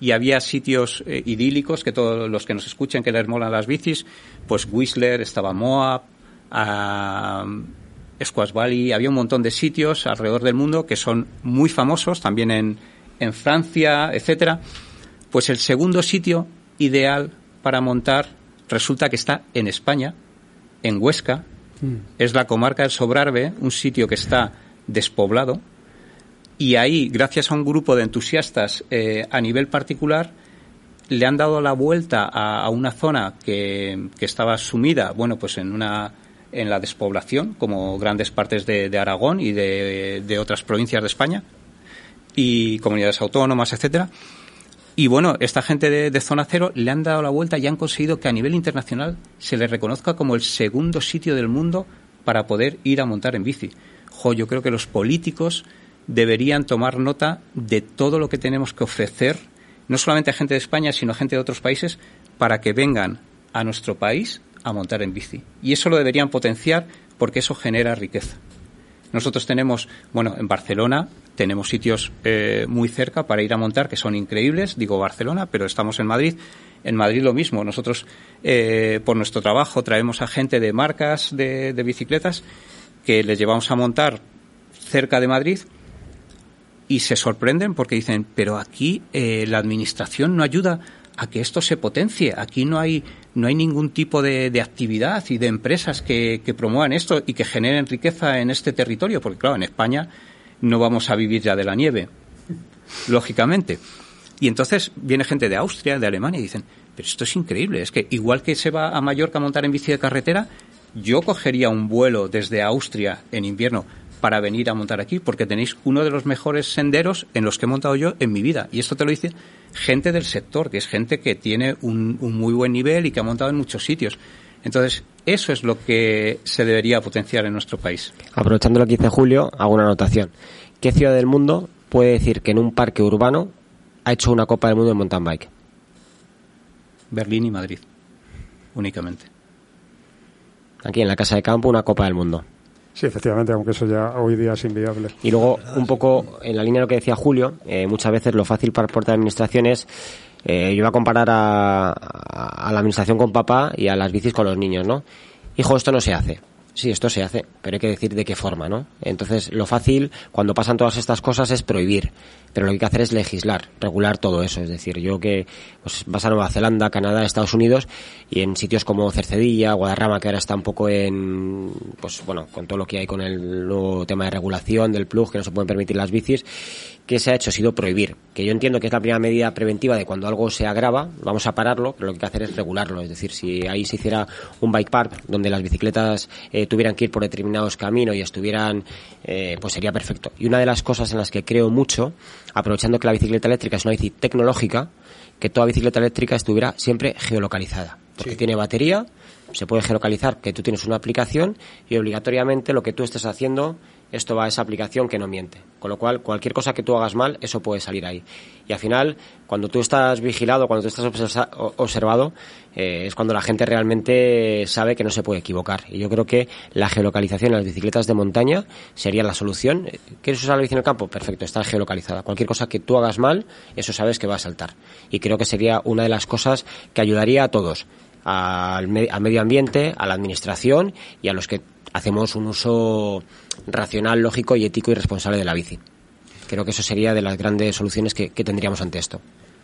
y había sitios eh, idílicos que todos los que nos escuchan que les molan las bicis, pues Whistler, estaba Moab, Squash Valley, había un montón de sitios alrededor del mundo que son muy famosos, también en, en Francia, etcétera. Pues el segundo sitio ideal para montar resulta que está en España, en Huesca, mm. es la comarca del Sobrarbe, un sitio que está despoblado, y ahí, gracias a un grupo de entusiastas eh, a nivel particular, le han dado la vuelta a, una zona que, estaba sumida, bueno, pues en una en la despoblación, como grandes partes de, Aragón y de, otras provincias de España y comunidades autónomas, etcétera. Y bueno, esta gente de, zona cero le han dado la vuelta y han conseguido que a nivel internacional se le reconozca como el segundo sitio del mundo para poder ir a montar en bici. Yo creo que los políticos deberían tomar nota de todo lo que tenemos que ofrecer, no solamente a gente de España, sino a gente de otros países, para que vengan a nuestro país a montar en bici. Y eso lo deberían potenciar porque eso genera riqueza. Nosotros tenemos, bueno, en Barcelona tenemos sitios eh, muy cerca para ir a montar que son increíbles, digo Barcelona, pero estamos en Madrid. En Madrid lo mismo. Nosotros, eh, por nuestro trabajo, traemos a gente de marcas de, bicicletas que les llevamos a montar cerca de Madrid y se sorprenden porque dicen, pero aquí eh, la administración no ayuda a que esto se potencie. Aquí no hay, no hay ningún tipo de, de actividad y de empresas que, promuevan esto y que generen riqueza en este territorio, porque claro, en España no vamos a vivir ya de la nieve, lógicamente. Y entonces viene gente de Austria, de Alemania y dicen, pero esto es increíble, es que igual que se va a Mallorca a montar en bici de carretera, yo cogería un vuelo desde Austria en invierno para venir a montar aquí, porque tenéis uno de los mejores senderos en los que he montado yo en mi vida. Y esto te lo dice gente del sector, que es gente que tiene un, un muy buen nivel y que ha montado en muchos sitios. Entonces, eso es lo que se debería potenciar en nuestro país. Aprovechando el 15 de julio, hago una anotación. ¿Qué ciudad del mundo puede decir que en un parque urbano ha hecho una Copa del Mundo de mountain bike? Berlín y Madrid, únicamente. Aquí en la Casa de Campo, una Copa del Mundo. Sí, efectivamente, aunque eso ya hoy día es inviable. Y luego, un poco en la línea de lo que decía Julio, eh, muchas veces lo fácil para aportar administración es, eh, yo iba a comparar a, a, la administración con papá y a las bicis con los niños, ¿no? Hijo, esto no se hace. Sí, esto se hace, pero hay que decir de qué forma, ¿no? Entonces, lo fácil cuando pasan todas estas cosas es prohibir, pero lo que hay que hacer es legislar, regular todo eso. Es decir, yo que pues, vas a Nueva Zelanda, Canadá, Estados Unidos y en sitios como Cercedilla, Guadarrama, que ahora está un poco en, pues bueno, con todo lo que hay con el nuevo tema de regulación del plug, que no se pueden permitir las bicis, ¿qué se ha hecho? Ha sido prohibir. Que yo entiendo que es la primera medida preventiva de cuando algo se agrava, vamos a pararlo, pero lo que hay que hacer es regularlo. Es decir, si ahí se hiciera un bike park donde las bicicletas eh, tuvieran que ir por determinados caminos y estuvieran, eh, pues sería perfecto. Y una de las cosas en las que creo mucho, aprovechando que la bicicleta eléctrica es una bici tecnológica, que toda bicicleta eléctrica estuviera siempre geolocalizada. Porque sí. tiene batería, se puede geolocalizar que tú tienes una aplicación y obligatoriamente lo que tú estés haciendo esto va a esa aplicación que no miente. Con lo cual, cualquier cosa que tú hagas mal, eso puede salir ahí. Y al final, cuando tú estás vigilado, cuando tú estás observado, eh, es cuando la gente realmente sabe que no se puede equivocar. Y yo creo que la geolocalización en las bicicletas de montaña sería la solución. ¿Quieres usar la bici en el campo? Perfecto, está geolocalizada. Cualquier cosa que tú hagas mal, eso sabes que va a saltar. Y creo que sería una de las cosas que ayudaría a todos al, al, medio ambiente, a la administración y a los que hacemos un uso racional, lógico y ético y responsable de la bici. Creo que eso sería de las grandes soluciones que, que tendríamos ante esto.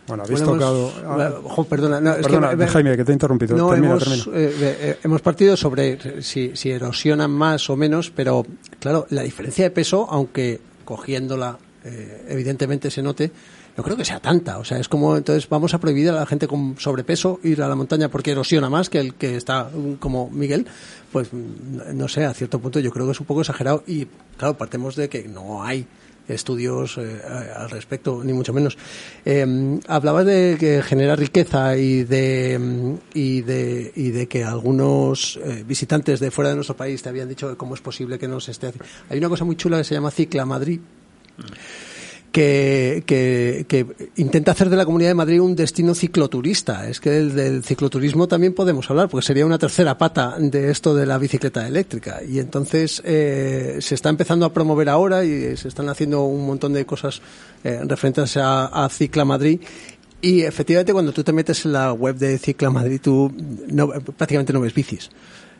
Bueno, habéis bueno, tocado. Hemos, perdona, no, perdona es que, Jaime, que te he interrumpido. No, termina, hemos, termina. eh, eh, hemos partido sobre si, si, erosionan más o menos, pero claro, la diferencia de peso, aunque cogiéndola eh, evidentemente se note, no creo que sea tanta. O sea, es como, entonces vamos a prohibir a la gente con sobrepeso ir a la montaña porque erosiona más que el que está como Miguel. Pues no sé, a cierto punto yo creo que es un poco exagerado y claro, partemos de que no hay estudios eh, al respecto, ni mucho menos. Eh, hablabas de que genera riqueza y de, y de, y de que algunos eh, visitantes de fuera de nuestro país te habían dicho cómo es posible que no se esté haciendo. Hay una cosa muy chula que se llama Cicla Madrid. Que, que, que, intenta hacer de la Comunidad de Madrid un destino cicloturista. Es que del, del, cicloturismo también podemos hablar, porque sería una tercera pata de esto de la bicicleta eléctrica. Y entonces eh, se está empezando a promover ahora y se están haciendo un montón de cosas eh, referentes a, a Cicla Madrid. Y efectivamente cuando tú te metes en la web de Cicla Madrid, tú prácticamente no ves bicis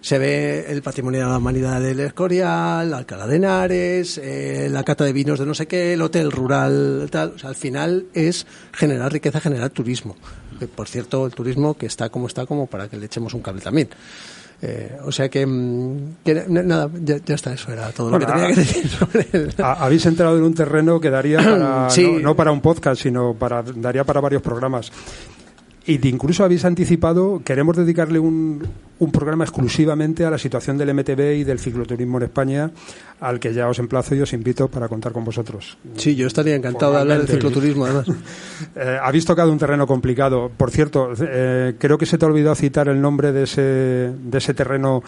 se ve el patrimonio de la humanidad del Escorial, Alcalá de Henares, eh, la cata de vinos de no sé qué, el hotel rural, tal. O sea, al final es generar riqueza, generar turismo. Eh, por cierto, el turismo que está como está, como para que le echemos un cable también. Eh, o sea que, que nada, ya, ya, está, eso era todo bueno, lo que tenía que decir sobre el... Habéis entrado en un terreno que daría para, sí. no, no, para un podcast, sino para, daría para varios programas. Y incluso habéis anticipado, queremos dedicarle un, un, programa exclusivamente a la situación del MTB y del cicloturismo en España, al que ya os emplazo y os invito para contar con vosotros. Sí, yo estaría encantado de hablar del cicloturismo, además. eh, habéis tocado un terreno complicado. Por cierto, eh, creo que se te ha olvidado citar el nombre de ese, de ese terreno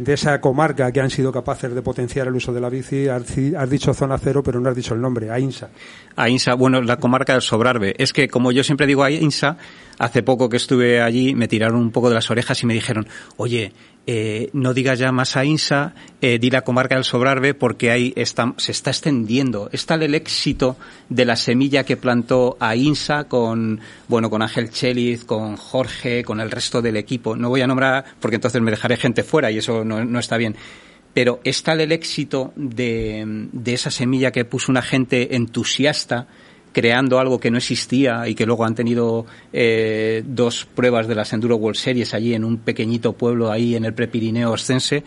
de esa comarca que han sido capaces de potenciar el uso de la bici, has, dicho zona cero, pero no has dicho el nombre, AINSA. AINSA, bueno, la comarca del Sobrarbe. Es que, como yo siempre digo AINSA, hace poco que estuve allí, me tiraron un poco de las orejas y me dijeron, oye, eh, no digas ya más a INSA, eh, di la comarca del Sobrarbe porque ahí está, se está extendiendo. Está el éxito de la semilla que plantó a INSA con, bueno, con Ángel Cheliz, con Jorge, con el resto del equipo. No voy a nombrar porque entonces me dejaré gente fuera y eso no, está bien. Pero está el éxito de, de esa semilla que puso una gente entusiasta, creando algo que no existía y que luego han tenido eh, dos pruebas de las Enduro World Series allí en un pequeñito pueblo ahí en el Prepirineo Oscense,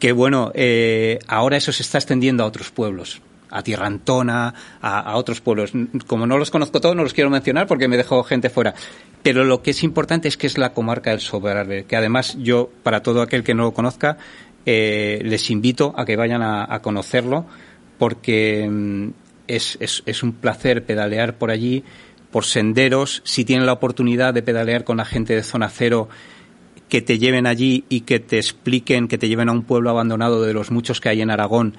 que bueno, eh, ahora eso se está extendiendo a otros pueblos a Tierra Antona, a, otros pueblos. Como no los conozco todos, no los quiero mencionar porque me dejo gente fuera. Pero lo que es importante es que es la comarca del Sobrarbe, que además yo, para todo aquel que no lo conozca, eh, les invito a que vayan a, a conocerlo porque mm, es, es, un placer pedalear por allí, por senderos. Si tienen la oportunidad de pedalear con la gente de Zona Cero, que te lleven allí y que te expliquen, que te lleven a un pueblo abandonado de los muchos que hay en Aragón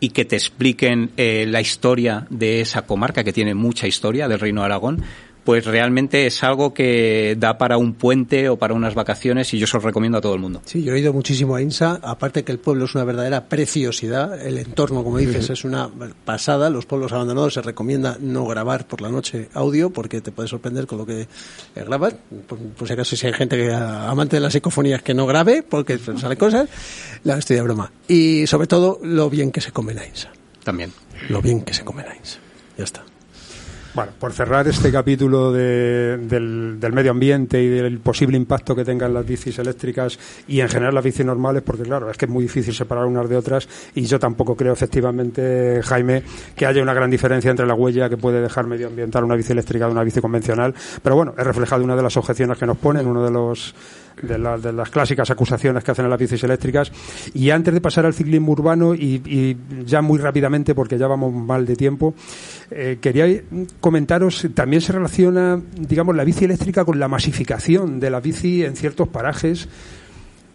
y que te expliquen eh, la historia de esa comarca, que tiene mucha historia del Reino de Aragón, pues realmente es algo que da para un puente o para unas vacaciones y yo se lo recomiendo a todo el mundo. Sí, yo he ido muchísimo a INSA, aparte que el pueblo es una verdadera preciosidad, el entorno, como dices, es una pasada, los pueblos abandonados se recomienda no grabar por la noche audio porque te puede sorprender con lo que grabas, por, por, si acaso si hay gente que amante de las psicofonías que no grabe porque salen cosas, la estoy de broma. Y sobre todo lo bien que se come en INSA. También. Lo bien que se come en INSA. Ya está. Bueno, por cerrar este capítulo de, del, del, medio ambiente y del posible impacto que tengan las bicis eléctricas y en general las bicis normales, porque claro, es que es muy difícil separar unas de otras y yo tampoco creo efectivamente, Jaime, que haya una gran diferencia entre la huella que puede dejar medioambiental una bici eléctrica de una bici convencional, pero bueno, es reflejado una de las objeciones que nos ponen, uno de los de, la, de, las clásicas acusaciones que hacen a las bicis eléctricas. Y antes de pasar al ciclismo urbano, y, ya muy rápidamente, porque ya vamos mal de tiempo, eh, quería comentaros, también se relaciona, digamos, la bici eléctrica con la masificación de la bici en ciertos parajes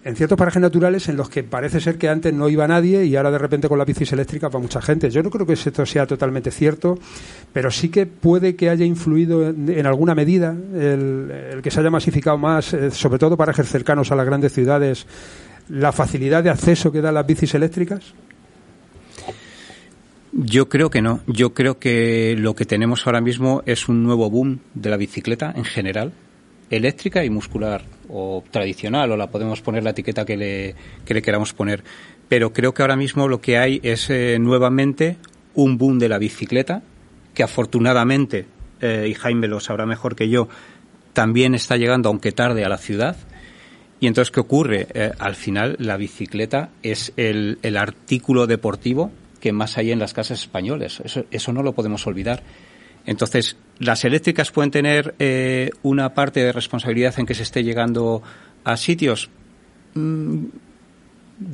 en ciertos parajes naturales en los que parece ser que antes no iba nadie y ahora de repente con las bicis eléctricas va mucha gente. Yo no creo que esto sea totalmente cierto, pero sí que puede que haya influido en, alguna medida el, el, que se haya masificado más, eh, sobre todo parajes cercanos a las grandes ciudades, la facilidad de acceso que dan las bicis eléctricas. Yo creo que no. Yo creo que lo que tenemos ahora mismo es un nuevo boom de la bicicleta en general, eléctrica y muscular, o tradicional, o la podemos poner la etiqueta que le, que le queramos poner. Pero creo que ahora mismo lo que hay es eh, nuevamente un boom de la bicicleta, que afortunadamente, eh, y Jaime lo sabrá mejor que yo, también está llegando, aunque tarde, a la ciudad. Y entonces, ¿qué ocurre? Eh, al final, la bicicleta es el, artículo deportivo que más hay en las casas españoles. Eso no lo podemos olvidar. Entonces, las eléctricas pueden tener eh, una parte de responsabilidad en que se esté llegando a sitios. Mm,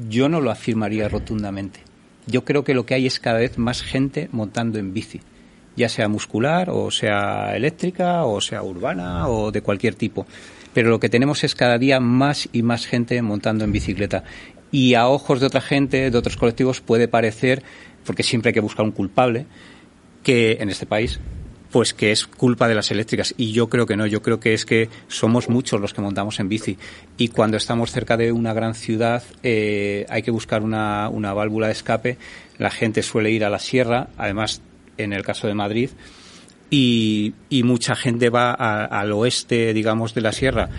yo no lo afirmaría rotundamente. Yo creo que lo que hay es cada vez más gente montando en bici, ya sea muscular o sea eléctrica o sea urbana o de cualquier tipo. Pero lo que tenemos es cada día más y más gente montando en bicicleta y a ojos de otra gente, de otros colectivos, puede parecer, porque siempre hay que buscar un culpable, que en este país, pues que es culpa de las eléctricas. Y yo creo que no, yo creo que es que somos muchos los que montamos en bici. Y cuando estamos cerca de una gran ciudad eh, hay que buscar una, una válvula de escape. La gente suele ir a la sierra, además en el caso de Madrid, y, mucha gente va al oeste, digamos, de la sierra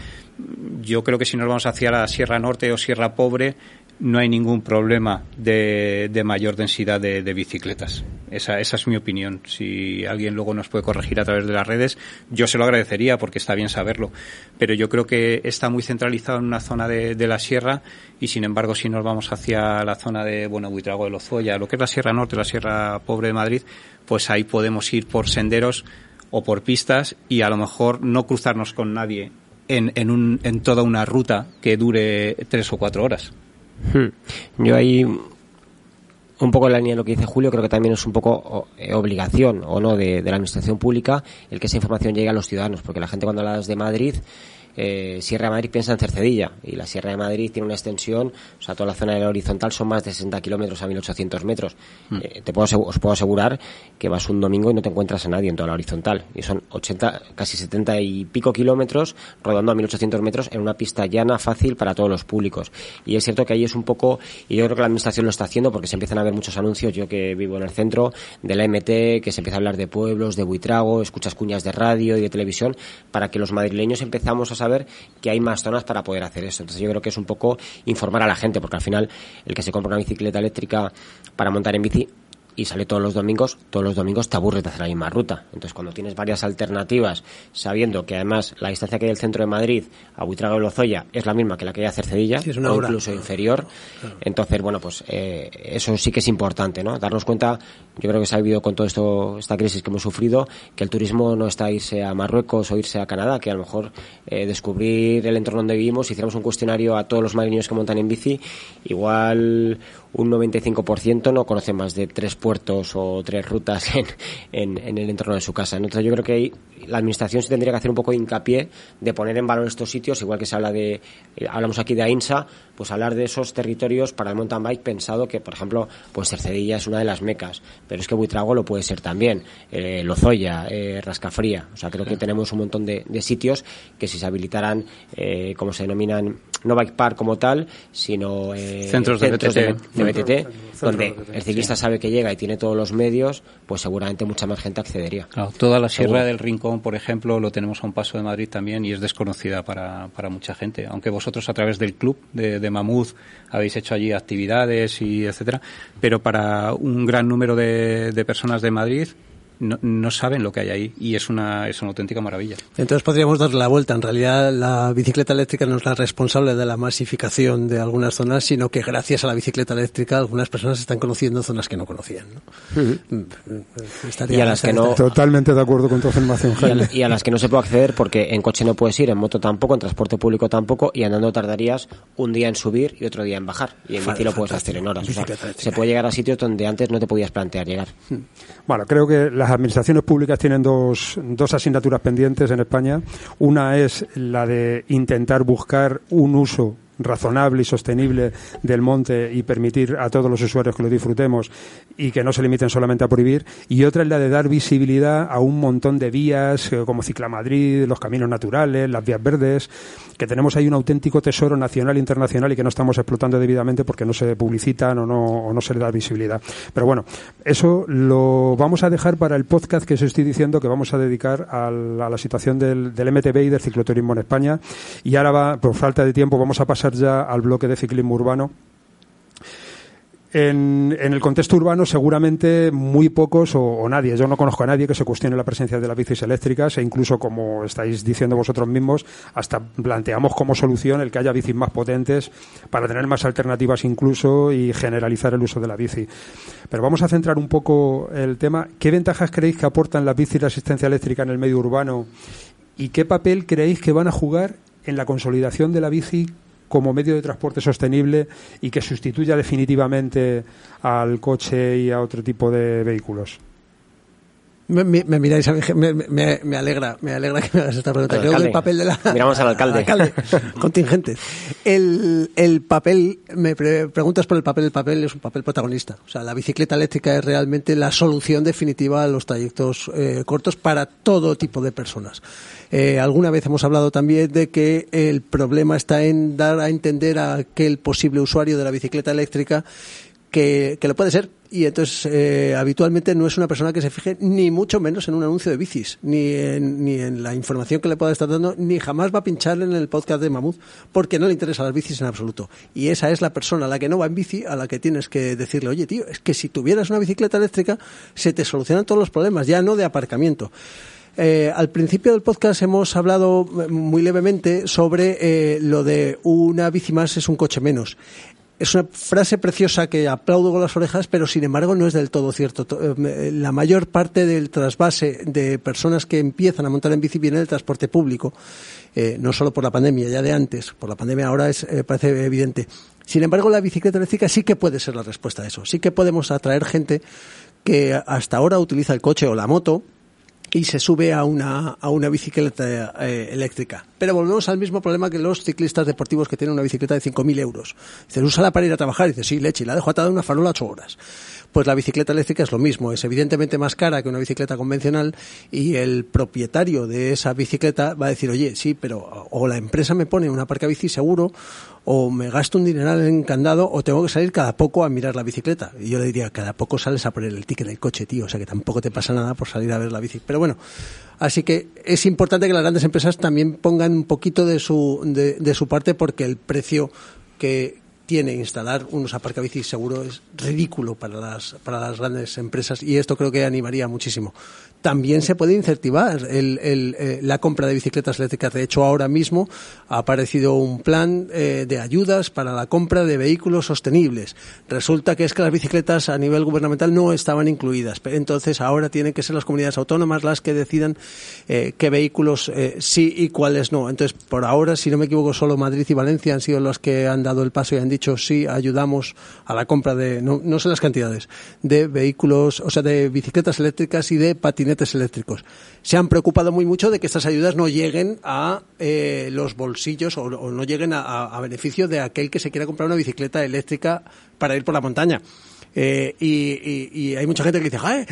yo creo que si nos vamos hacia la Sierra Norte o Sierra Pobre, no hay ningún problema de, mayor densidad de, de bicicletas. Esa, esa, es mi opinión. Si alguien luego nos puede corregir a través de las redes, yo se lo agradecería porque está bien saberlo. Pero yo creo que está muy centralizado en una zona de, de la sierra y sin embargo si nos vamos hacia la zona de, bueno, Buitrago de Lozoya, lo que es la Sierra Norte, la Sierra Pobre de Madrid, pues ahí podemos ir por senderos o por pistas y a lo mejor no cruzarnos con nadie en, en, un, en toda una ruta que dure tres o cuatro horas. Hmm. Yo ahí un poco en la línea de lo que dice Julio, creo que también es un poco eh, obligación o no de, de, la administración pública el que esa información llegue a los ciudadanos, porque la gente cuando hablas de Madrid eh, Sierra de Madrid piensa en Cercedilla y la Sierra de Madrid tiene una extensión, o sea, toda la zona del horizontal son más de 60 kilómetros a 1800 metros. Mm. Eh, te puedo, os puedo asegurar que vas un domingo y no te encuentras a nadie en toda la horizontal. Y son 80, casi 70 y pico kilómetros rodando a 1800 metros en una pista llana, fácil para todos los públicos. Y es cierto que ahí es un poco, y yo creo que la administración lo está haciendo porque se empiezan a ver muchos anuncios, yo que vivo en el centro, de la MT, que se empieza a hablar de pueblos, de buitrago, escuchas cuñas de radio y de televisión, para que los madrileños empezamos a saber que hay más zonas para poder hacer eso. Entonces yo creo que es un poco informar a la gente, porque al final el que se compra una bicicleta eléctrica para montar en bici y sale todos los domingos, todos los domingos te aburres de hacer la misma ruta. Entonces, cuando tienes varias alternativas, sabiendo que además la distancia que hay del centro de Madrid a Buitrago y Lozoya es la misma que la que hay a Cercedilla, o incluso inferior, entonces, bueno, pues eh, eso sí que es importante, ¿no? Darnos cuenta, yo creo que se ha vivido con todo esto, esta crisis que hemos sufrido, que el turismo no está irse a Marruecos o irse a Canadá, que a lo mejor eh, descubrir el entorno donde vivimos, si hiciéramos un cuestionario a todos los madrileños que montan en bici, igual un 95% no conoce más de tres puertos o tres rutas en, en, el entorno de su casa. Entonces yo creo que la administración se tendría que hacer un poco de hincapié de poner en valor estos sitios, igual que se habla de, eh, hablamos aquí de AINSA, pues hablar de esos territorios para el mountain bike pensado que, por ejemplo, pues Cercedilla es una de las mecas, pero es que Buitrago lo puede ser también, eh, Lozoya, eh, Rascafría, o sea, creo que tenemos un montón de, sitios que si se habilitaran, eh, como se denominan, no bike park como tal, sino centros, de, BTT, donde el ciclista sabe que llega y tiene todos los medios, pues seguramente mucha más gente accedería. toda la Sierra del Rincón, por ejemplo, lo tenemos a un paso de Madrid también y es desconocida para, para mucha gente, aunque vosotros a través del club de de Mamuz habéis hecho allí actividades y etcétera, pero para un gran número de, de personas de Madrid no, no, saben lo que hay ahí y es una, es una auténtica maravilla. Entonces podríamos darle la vuelta. En realidad la bicicleta eléctrica no es la responsable de la masificación de algunas zonas, sino que gracias a la bicicleta eléctrica algunas personas están conociendo zonas que no conocían. Mm, y a las que no... Totalmente de acuerdo con tu afirmación, Y a, las que no se puede acceder porque en coche no puedes ir, en moto tampoco, en transporte público tampoco y andando tardarías un día en subir y otro día en bajar. Y en bici lo puedes hacer en horas. se puede llegar a sitios donde antes no te podías plantear llegar. Bueno, creo que la las administraciones públicas tienen dos, dos asignaturas pendientes en España. Una es la de intentar buscar un uso razonable y sostenible del monte y permitir a todos los usuarios que lo disfrutemos y que no se limiten solamente a prohibir y otra es la de dar visibilidad a un montón de vías eh, como Ciclamadrid, los caminos naturales, las vías verdes, que tenemos ahí un auténtico tesoro nacional e internacional y que no estamos explotando debidamente porque no se publicitan o no, se le da visibilidad. Pero bueno, eso lo vamos a dejar para el podcast que os estoy diciendo que vamos a dedicar a la, situación del, del MTB y del cicloturismo en España y ahora va, por falta de tiempo vamos a pasar ya al bloque de ciclismo urbano. En, el contexto urbano seguramente muy pocos o, nadie, yo no conozco a nadie que se cuestione la presencia de las bicis eléctricas e incluso como estáis diciendo vosotros mismos, hasta planteamos como solución el que haya bicis más potentes para tener más alternativas incluso y generalizar el uso de la bici. Pero vamos a centrar un poco el tema. ¿Qué ventajas creéis que aportan las bicis la asistencia eléctrica en el medio urbano y qué papel creéis que van a jugar en la consolidación de la bici como medio de transporte sostenible y que sustituya definitivamente al coche y a otro tipo de vehículos. Me, miráis a mí, me, alegra, me alegra que me hagas esta pregunta. Creo que el papel de la... Miramos al alcalde. contingente. El, el papel, me preguntas por el papel, el papel es un papel protagonista. O sea, la bicicleta eléctrica es realmente la solución definitiva a los trayectos eh, cortos para todo tipo de personas. Eh, alguna vez hemos hablado también de que el problema está en dar a entender a aquel posible usuario de la bicicleta eléctrica que, lo puede ser. Y entonces, eh, habitualmente no es una persona que se fije ni mucho menos en un anuncio de bicis, ni en, ni en la información que le pueda estar dando, ni jamás va a pinchar en el podcast de Mamut, porque no le interesan las bicis en absoluto. Y esa es la persona a la que no va en bici, a la que tienes que decirle, oye, tío, es que si tuvieras una bicicleta eléctrica, se te solucionan todos los problemas, ya no de aparcamiento. Eh, al principio del podcast hemos hablado eh, muy levemente sobre eh, lo de una bici más es un coche menos. Es una frase preciosa que aplaudo con las orejas, pero sin embargo no es del todo cierto. La mayor parte del trasvase de personas que empiezan a montar en bici viene del transporte público, no solo por la pandemia, ya de antes. Por la pandemia ahora es, parece evidente. Sin embargo, la bicicleta eléctrica sí que puede ser la respuesta a eso. Sí que podemos atraer gente que hasta ahora utiliza el coche o la moto y se sube a una, a una bicicleta eh, eléctrica. Pero volvemos al mismo problema que los ciclistas deportivos que tienen una bicicleta de 5.000 euros. Dices, úsala para ir a trabajar. Y dices, sí, leche, la dejo atada en una farola ocho horas. Pues la bicicleta eléctrica es lo mismo, es evidentemente más cara que una bicicleta convencional y el propietario de esa bicicleta va a decir, oye, sí, pero o la empresa me pone una parca bici seguro o me gasto un dineral en candado o tengo que salir cada poco a mirar la bicicleta. Y yo le diría, cada poco sales a poner el ticket del coche, tío, o sea que tampoco te pasa nada por salir a ver la bici. Pero bueno, así que es importante que las grandes empresas también pongan un poquito de su, de, su parte porque el precio que, tiene instalar unos aparcabicis seguro es ridículo para las, para las grandes empresas y esto creo que animaría muchísimo. También se puede incentivar eh, la compra de bicicletas eléctricas. De hecho, ahora mismo ha aparecido un plan eh, de ayudas para la compra de vehículos sostenibles. Resulta que es que las bicicletas a nivel gubernamental no estaban incluidas. Entonces, ahora tienen que ser las comunidades autónomas las que decidan eh, qué vehículos eh, sí y cuáles no. Entonces, por ahora, si no me equivoco, solo Madrid y Valencia han sido los que han dado el paso y han dicho sí, ayudamos a la compra de, no, no sé las cantidades, de vehículos, o sea, de bicicletas eléctricas y de eléctricos. Se han preocupado muy mucho de que estas ayudas no lleguen a eh, los bolsillos o, o, no lleguen a, beneficio de aquel que se quiera comprar una bicicleta eléctrica para ir por la montaña. Eh, y, y, hay mucha gente que dice, ¡ay!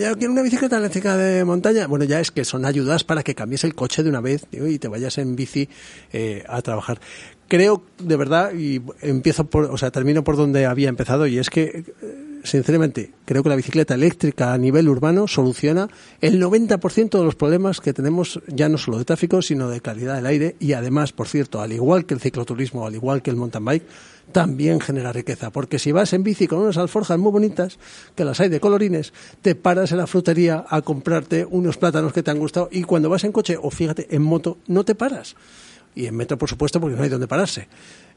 Ya quiero una bicicleta eléctrica de montaña. Bueno, ya es que son ayudas para que cambies el coche de una vez y te vayas en bici eh, a trabajar. Creo, de verdad, y empiezo por, o sea, termino por donde había empezado, y es que sinceramente, creo que la bicicleta eléctrica a nivel urbano soluciona el 90% de los problemas que tenemos ya no solo de tráfico, sino de calidad del aire. Y además, por cierto, al igual que el cicloturismo, al igual que el mountain bike, también genera riqueza, porque si vas en bici con unas alforjas muy bonitas, que las hay de colorines, te paras en la frutería a comprarte unos plátanos que te han gustado y cuando vas en coche o fíjate en moto no te paras y en metro por supuesto porque no hay donde pararse.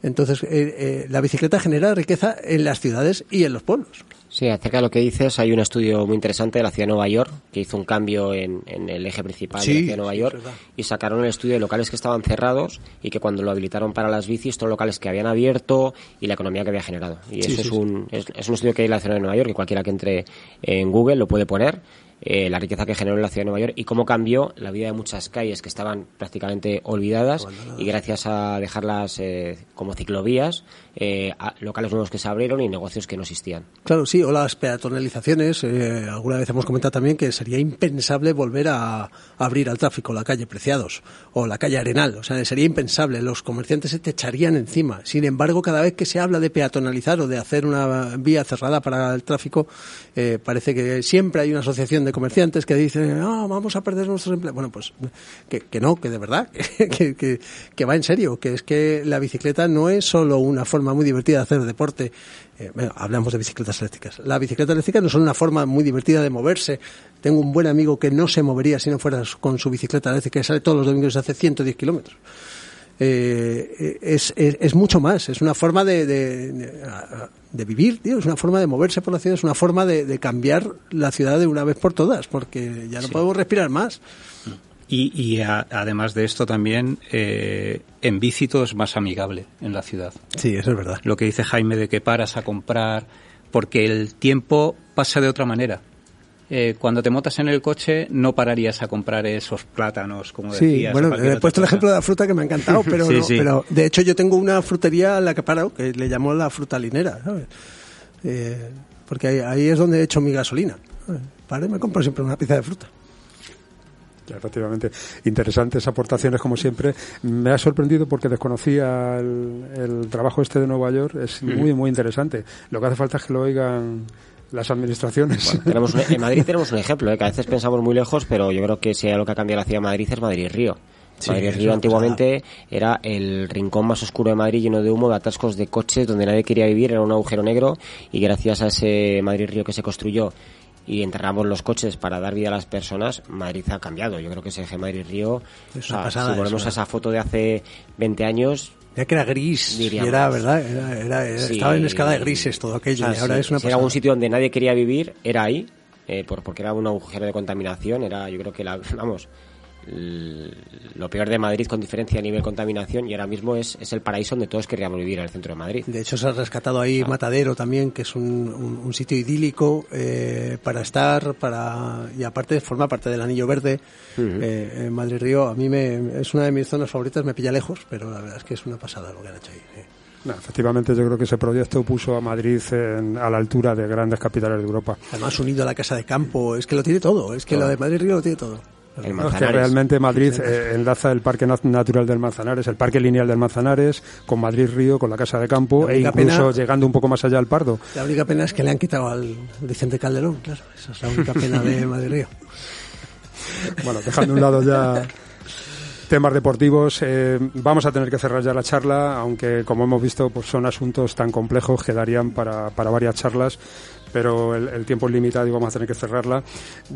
Entonces, eh, eh, la bicicleta genera riqueza en las ciudades y en los pueblos. Sí, acerca de lo que dices, hay un estudio muy interesante de la ciudad de Nueva York que hizo un cambio en, en el eje principal sí, de la ciudad de Nueva York y sacaron el estudio de locales que estaban cerrados y que cuando lo habilitaron para las bicis, todos locales que habían abierto y la economía que había generado. Y sí, eso sí, es, un, es, es, un estudio que hay en la ciudad de Nueva York, que cualquiera que entre en Google lo puede poner eh, la riqueza que generó en la ciudad de Nueva York y cómo cambió la vida de muchas calles que estaban prácticamente olvidadas y gracias a dejarlas eh, como ciclovías, eh, locales nuevos que se abrieron y negocios que no existían. Claro, sí, o las peatonalizaciones. Eh, alguna vez hemos comentado también que sería impensable volver a, abrir al tráfico la calle Preciados o la calle Arenal. O sea, sería impensable. Los comerciantes se te echarían encima. Sin embargo, cada vez que se habla de peatonalizar o de hacer una vía cerrada para el tráfico, eh, parece que siempre hay una asociación de comerciantes que dicen, ah, vamos a perder nuestros empleos. Bueno, pues que, no, que de verdad, que, va en serio, que es que la bicicleta no es solo una forma muy divertida de hacer deporte. Eh, bueno, hablamos de bicicletas eléctricas. La bicicleta eléctrica no es una forma muy divertida de moverse. Tengo un buen amigo que no se movería si no fuera con su bicicleta eléctrica, que sale todos los domingos y hace 110 kilómetros. Eh, es, es, es, mucho más, es una forma de, de, de, vivir, tío, es una forma de moverse por la ciudad, es una forma de, de cambiar la ciudad de una vez por todas, porque ya no sí. podemos respirar más. Y, y a, además de esto también, eh, en bici todo es más amigable en la ciudad. Sí, eso es verdad. Lo que dice Jaime de que paras a comprar, porque el tiempo pasa de otra manera eh, cuando te montas en el coche no pararías a comprar esos plátanos, como sí, decías. Bueno, he puesto el ejemplo de la fruta que me ha encantado, pero, sí, no, sí. pero de hecho yo tengo una frutería a la que paro que le llamo la frutalinera, ¿sabes? Eh, porque ahí, ahí, es donde he hecho mi gasolina. Paro y me compro siempre una pizza de fruta. Efectivamente, interesantes aportaciones como siempre. Me ha sorprendido porque desconocía el, el trabajo este de Nueva York, es muy, muy interesante. Lo que hace falta es que lo oigan las administraciones. Bueno, tenemos un, en Madrid tenemos un ejemplo, ¿eh? que a veces pensamos muy lejos, pero yo creo que sea lo que ha cambiado la ciudad de Madrid es Madrid-Río. Sí, Madrid-Río antiguamente era el rincón más oscuro de Madrid lleno de humo, de atascos de coches, donde nadie quería vivir, era un agujero negro y gracias a ese Madrid-Río que se construyó y enterramos los coches para dar vida a las personas, Madrid ha cambiado. Yo creo que ese eje Madrid-Río, o sea, si volvemos a esa foto de hace 20 años, ya que era gris, y era, ¿verdad? Era, era, era sí. Estaba en escala de grises todo aquello, y ahora sí, es una si era un sitio donde nadie quería vivir, era ahí, eh, por, porque era un agujero de contaminación, era, yo creo que la, vamos, lo peor de Madrid con diferencia a nivel contaminación y ahora mismo es, es el paraíso donde todos querríamos vivir en el centro de Madrid. De hecho, se ha rescatado ahí ah. Matadero también, que es un, un, sitio idílico eh, para estar, para y aparte forma parte del Anillo Verde. Eh, en Madrid Río, a mí me, es una de mis zonas favoritas, me pilla lejos, pero la verdad es que es una pasada lo que han hecho ahí. efectivamente, yo creo que ese proyecto puso a Madrid a la altura de grandes capitales de Europa. Además, unido a la casa de campo, es que lo tiene todo, es que lo de Madrid Río lo tiene todo que realmente Madrid eh, enlaza el Parque Natural del Manzanares, el Parque Lineal del Manzanares, con Madrid Río, con la Casa de Campo e incluso llegando un poco más allá al Pardo. La única pena es que le han quitado al Vicente Calderón, claro, esa es la única pena de Madrid Río. bueno, dejando un lado ya temas deportivos, eh, vamos a tener que cerrar ya la charla, aunque como hemos visto pues son asuntos tan complejos que darían para, para varias charlas pero el, tiempo es limitado y vamos a tener que cerrarla.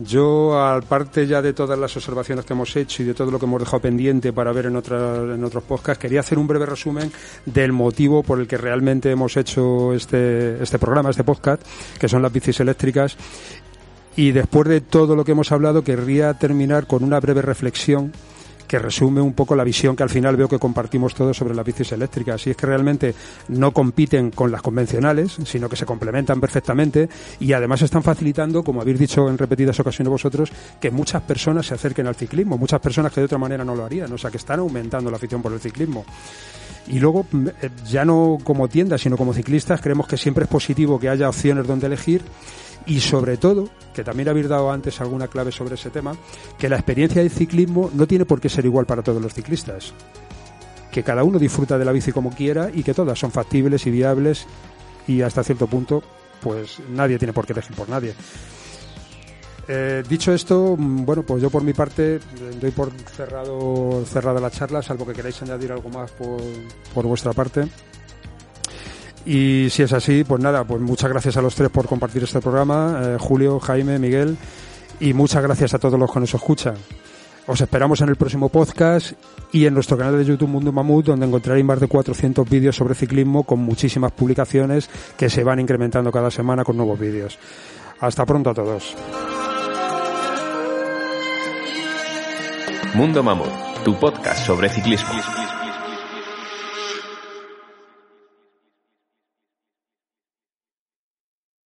Yo, aparte ya de todas las observaciones que hemos hecho y de todo lo que hemos dejado pendiente para ver en, en otros podcasts, quería hacer un breve resumen del motivo por el que realmente hemos hecho este, este programa, este podcast, que son las bicis eléctricas. Y después de todo lo que hemos hablado, querría terminar con una breve reflexión que resume un poco la visión que al final veo que compartimos todos sobre las bicis eléctricas. Y es que realmente no compiten con las convencionales, sino que se complementan perfectamente y además están facilitando, como habéis dicho en repetidas ocasiones vosotros, que muchas personas se acerquen al ciclismo, muchas personas que de otra manera no lo harían, o sea, que están aumentando la afición por el ciclismo. Y luego, eh, ya no como tiendas, sino como ciclistas, creemos que siempre es positivo que haya opciones donde elegir y sobre todo, que también habéis dado antes alguna clave sobre ese tema, que la experiencia del ciclismo no tiene por qué ser igual para todos los ciclistas. Que cada uno disfruta de la bici como quiera y que todas son factibles y viables y hasta cierto punto, pues nadie tiene por qué elegir por nadie. Eh, dicho esto, mm, bueno, pues yo por mi parte eh, doy por cerrado cerrada la charla, salvo que queráis añadir algo más por, por vuestra parte. Y si es así, pues nada, pues muchas gracias a los tres por compartir este programa, eh, Julio, Jaime, Miguel, y muchas gracias a todos los que nos escuchan. Os esperamos en el próximo podcast y en nuestro canal de YouTube Mundo Mamut, donde encontraréis más de 400 vídeos sobre ciclismo con muchísimas publicaciones que se van incrementando cada semana con nuevos vídeos. Hasta pronto a todos. Mundo Mamut, tu podcast sobre ciclismo.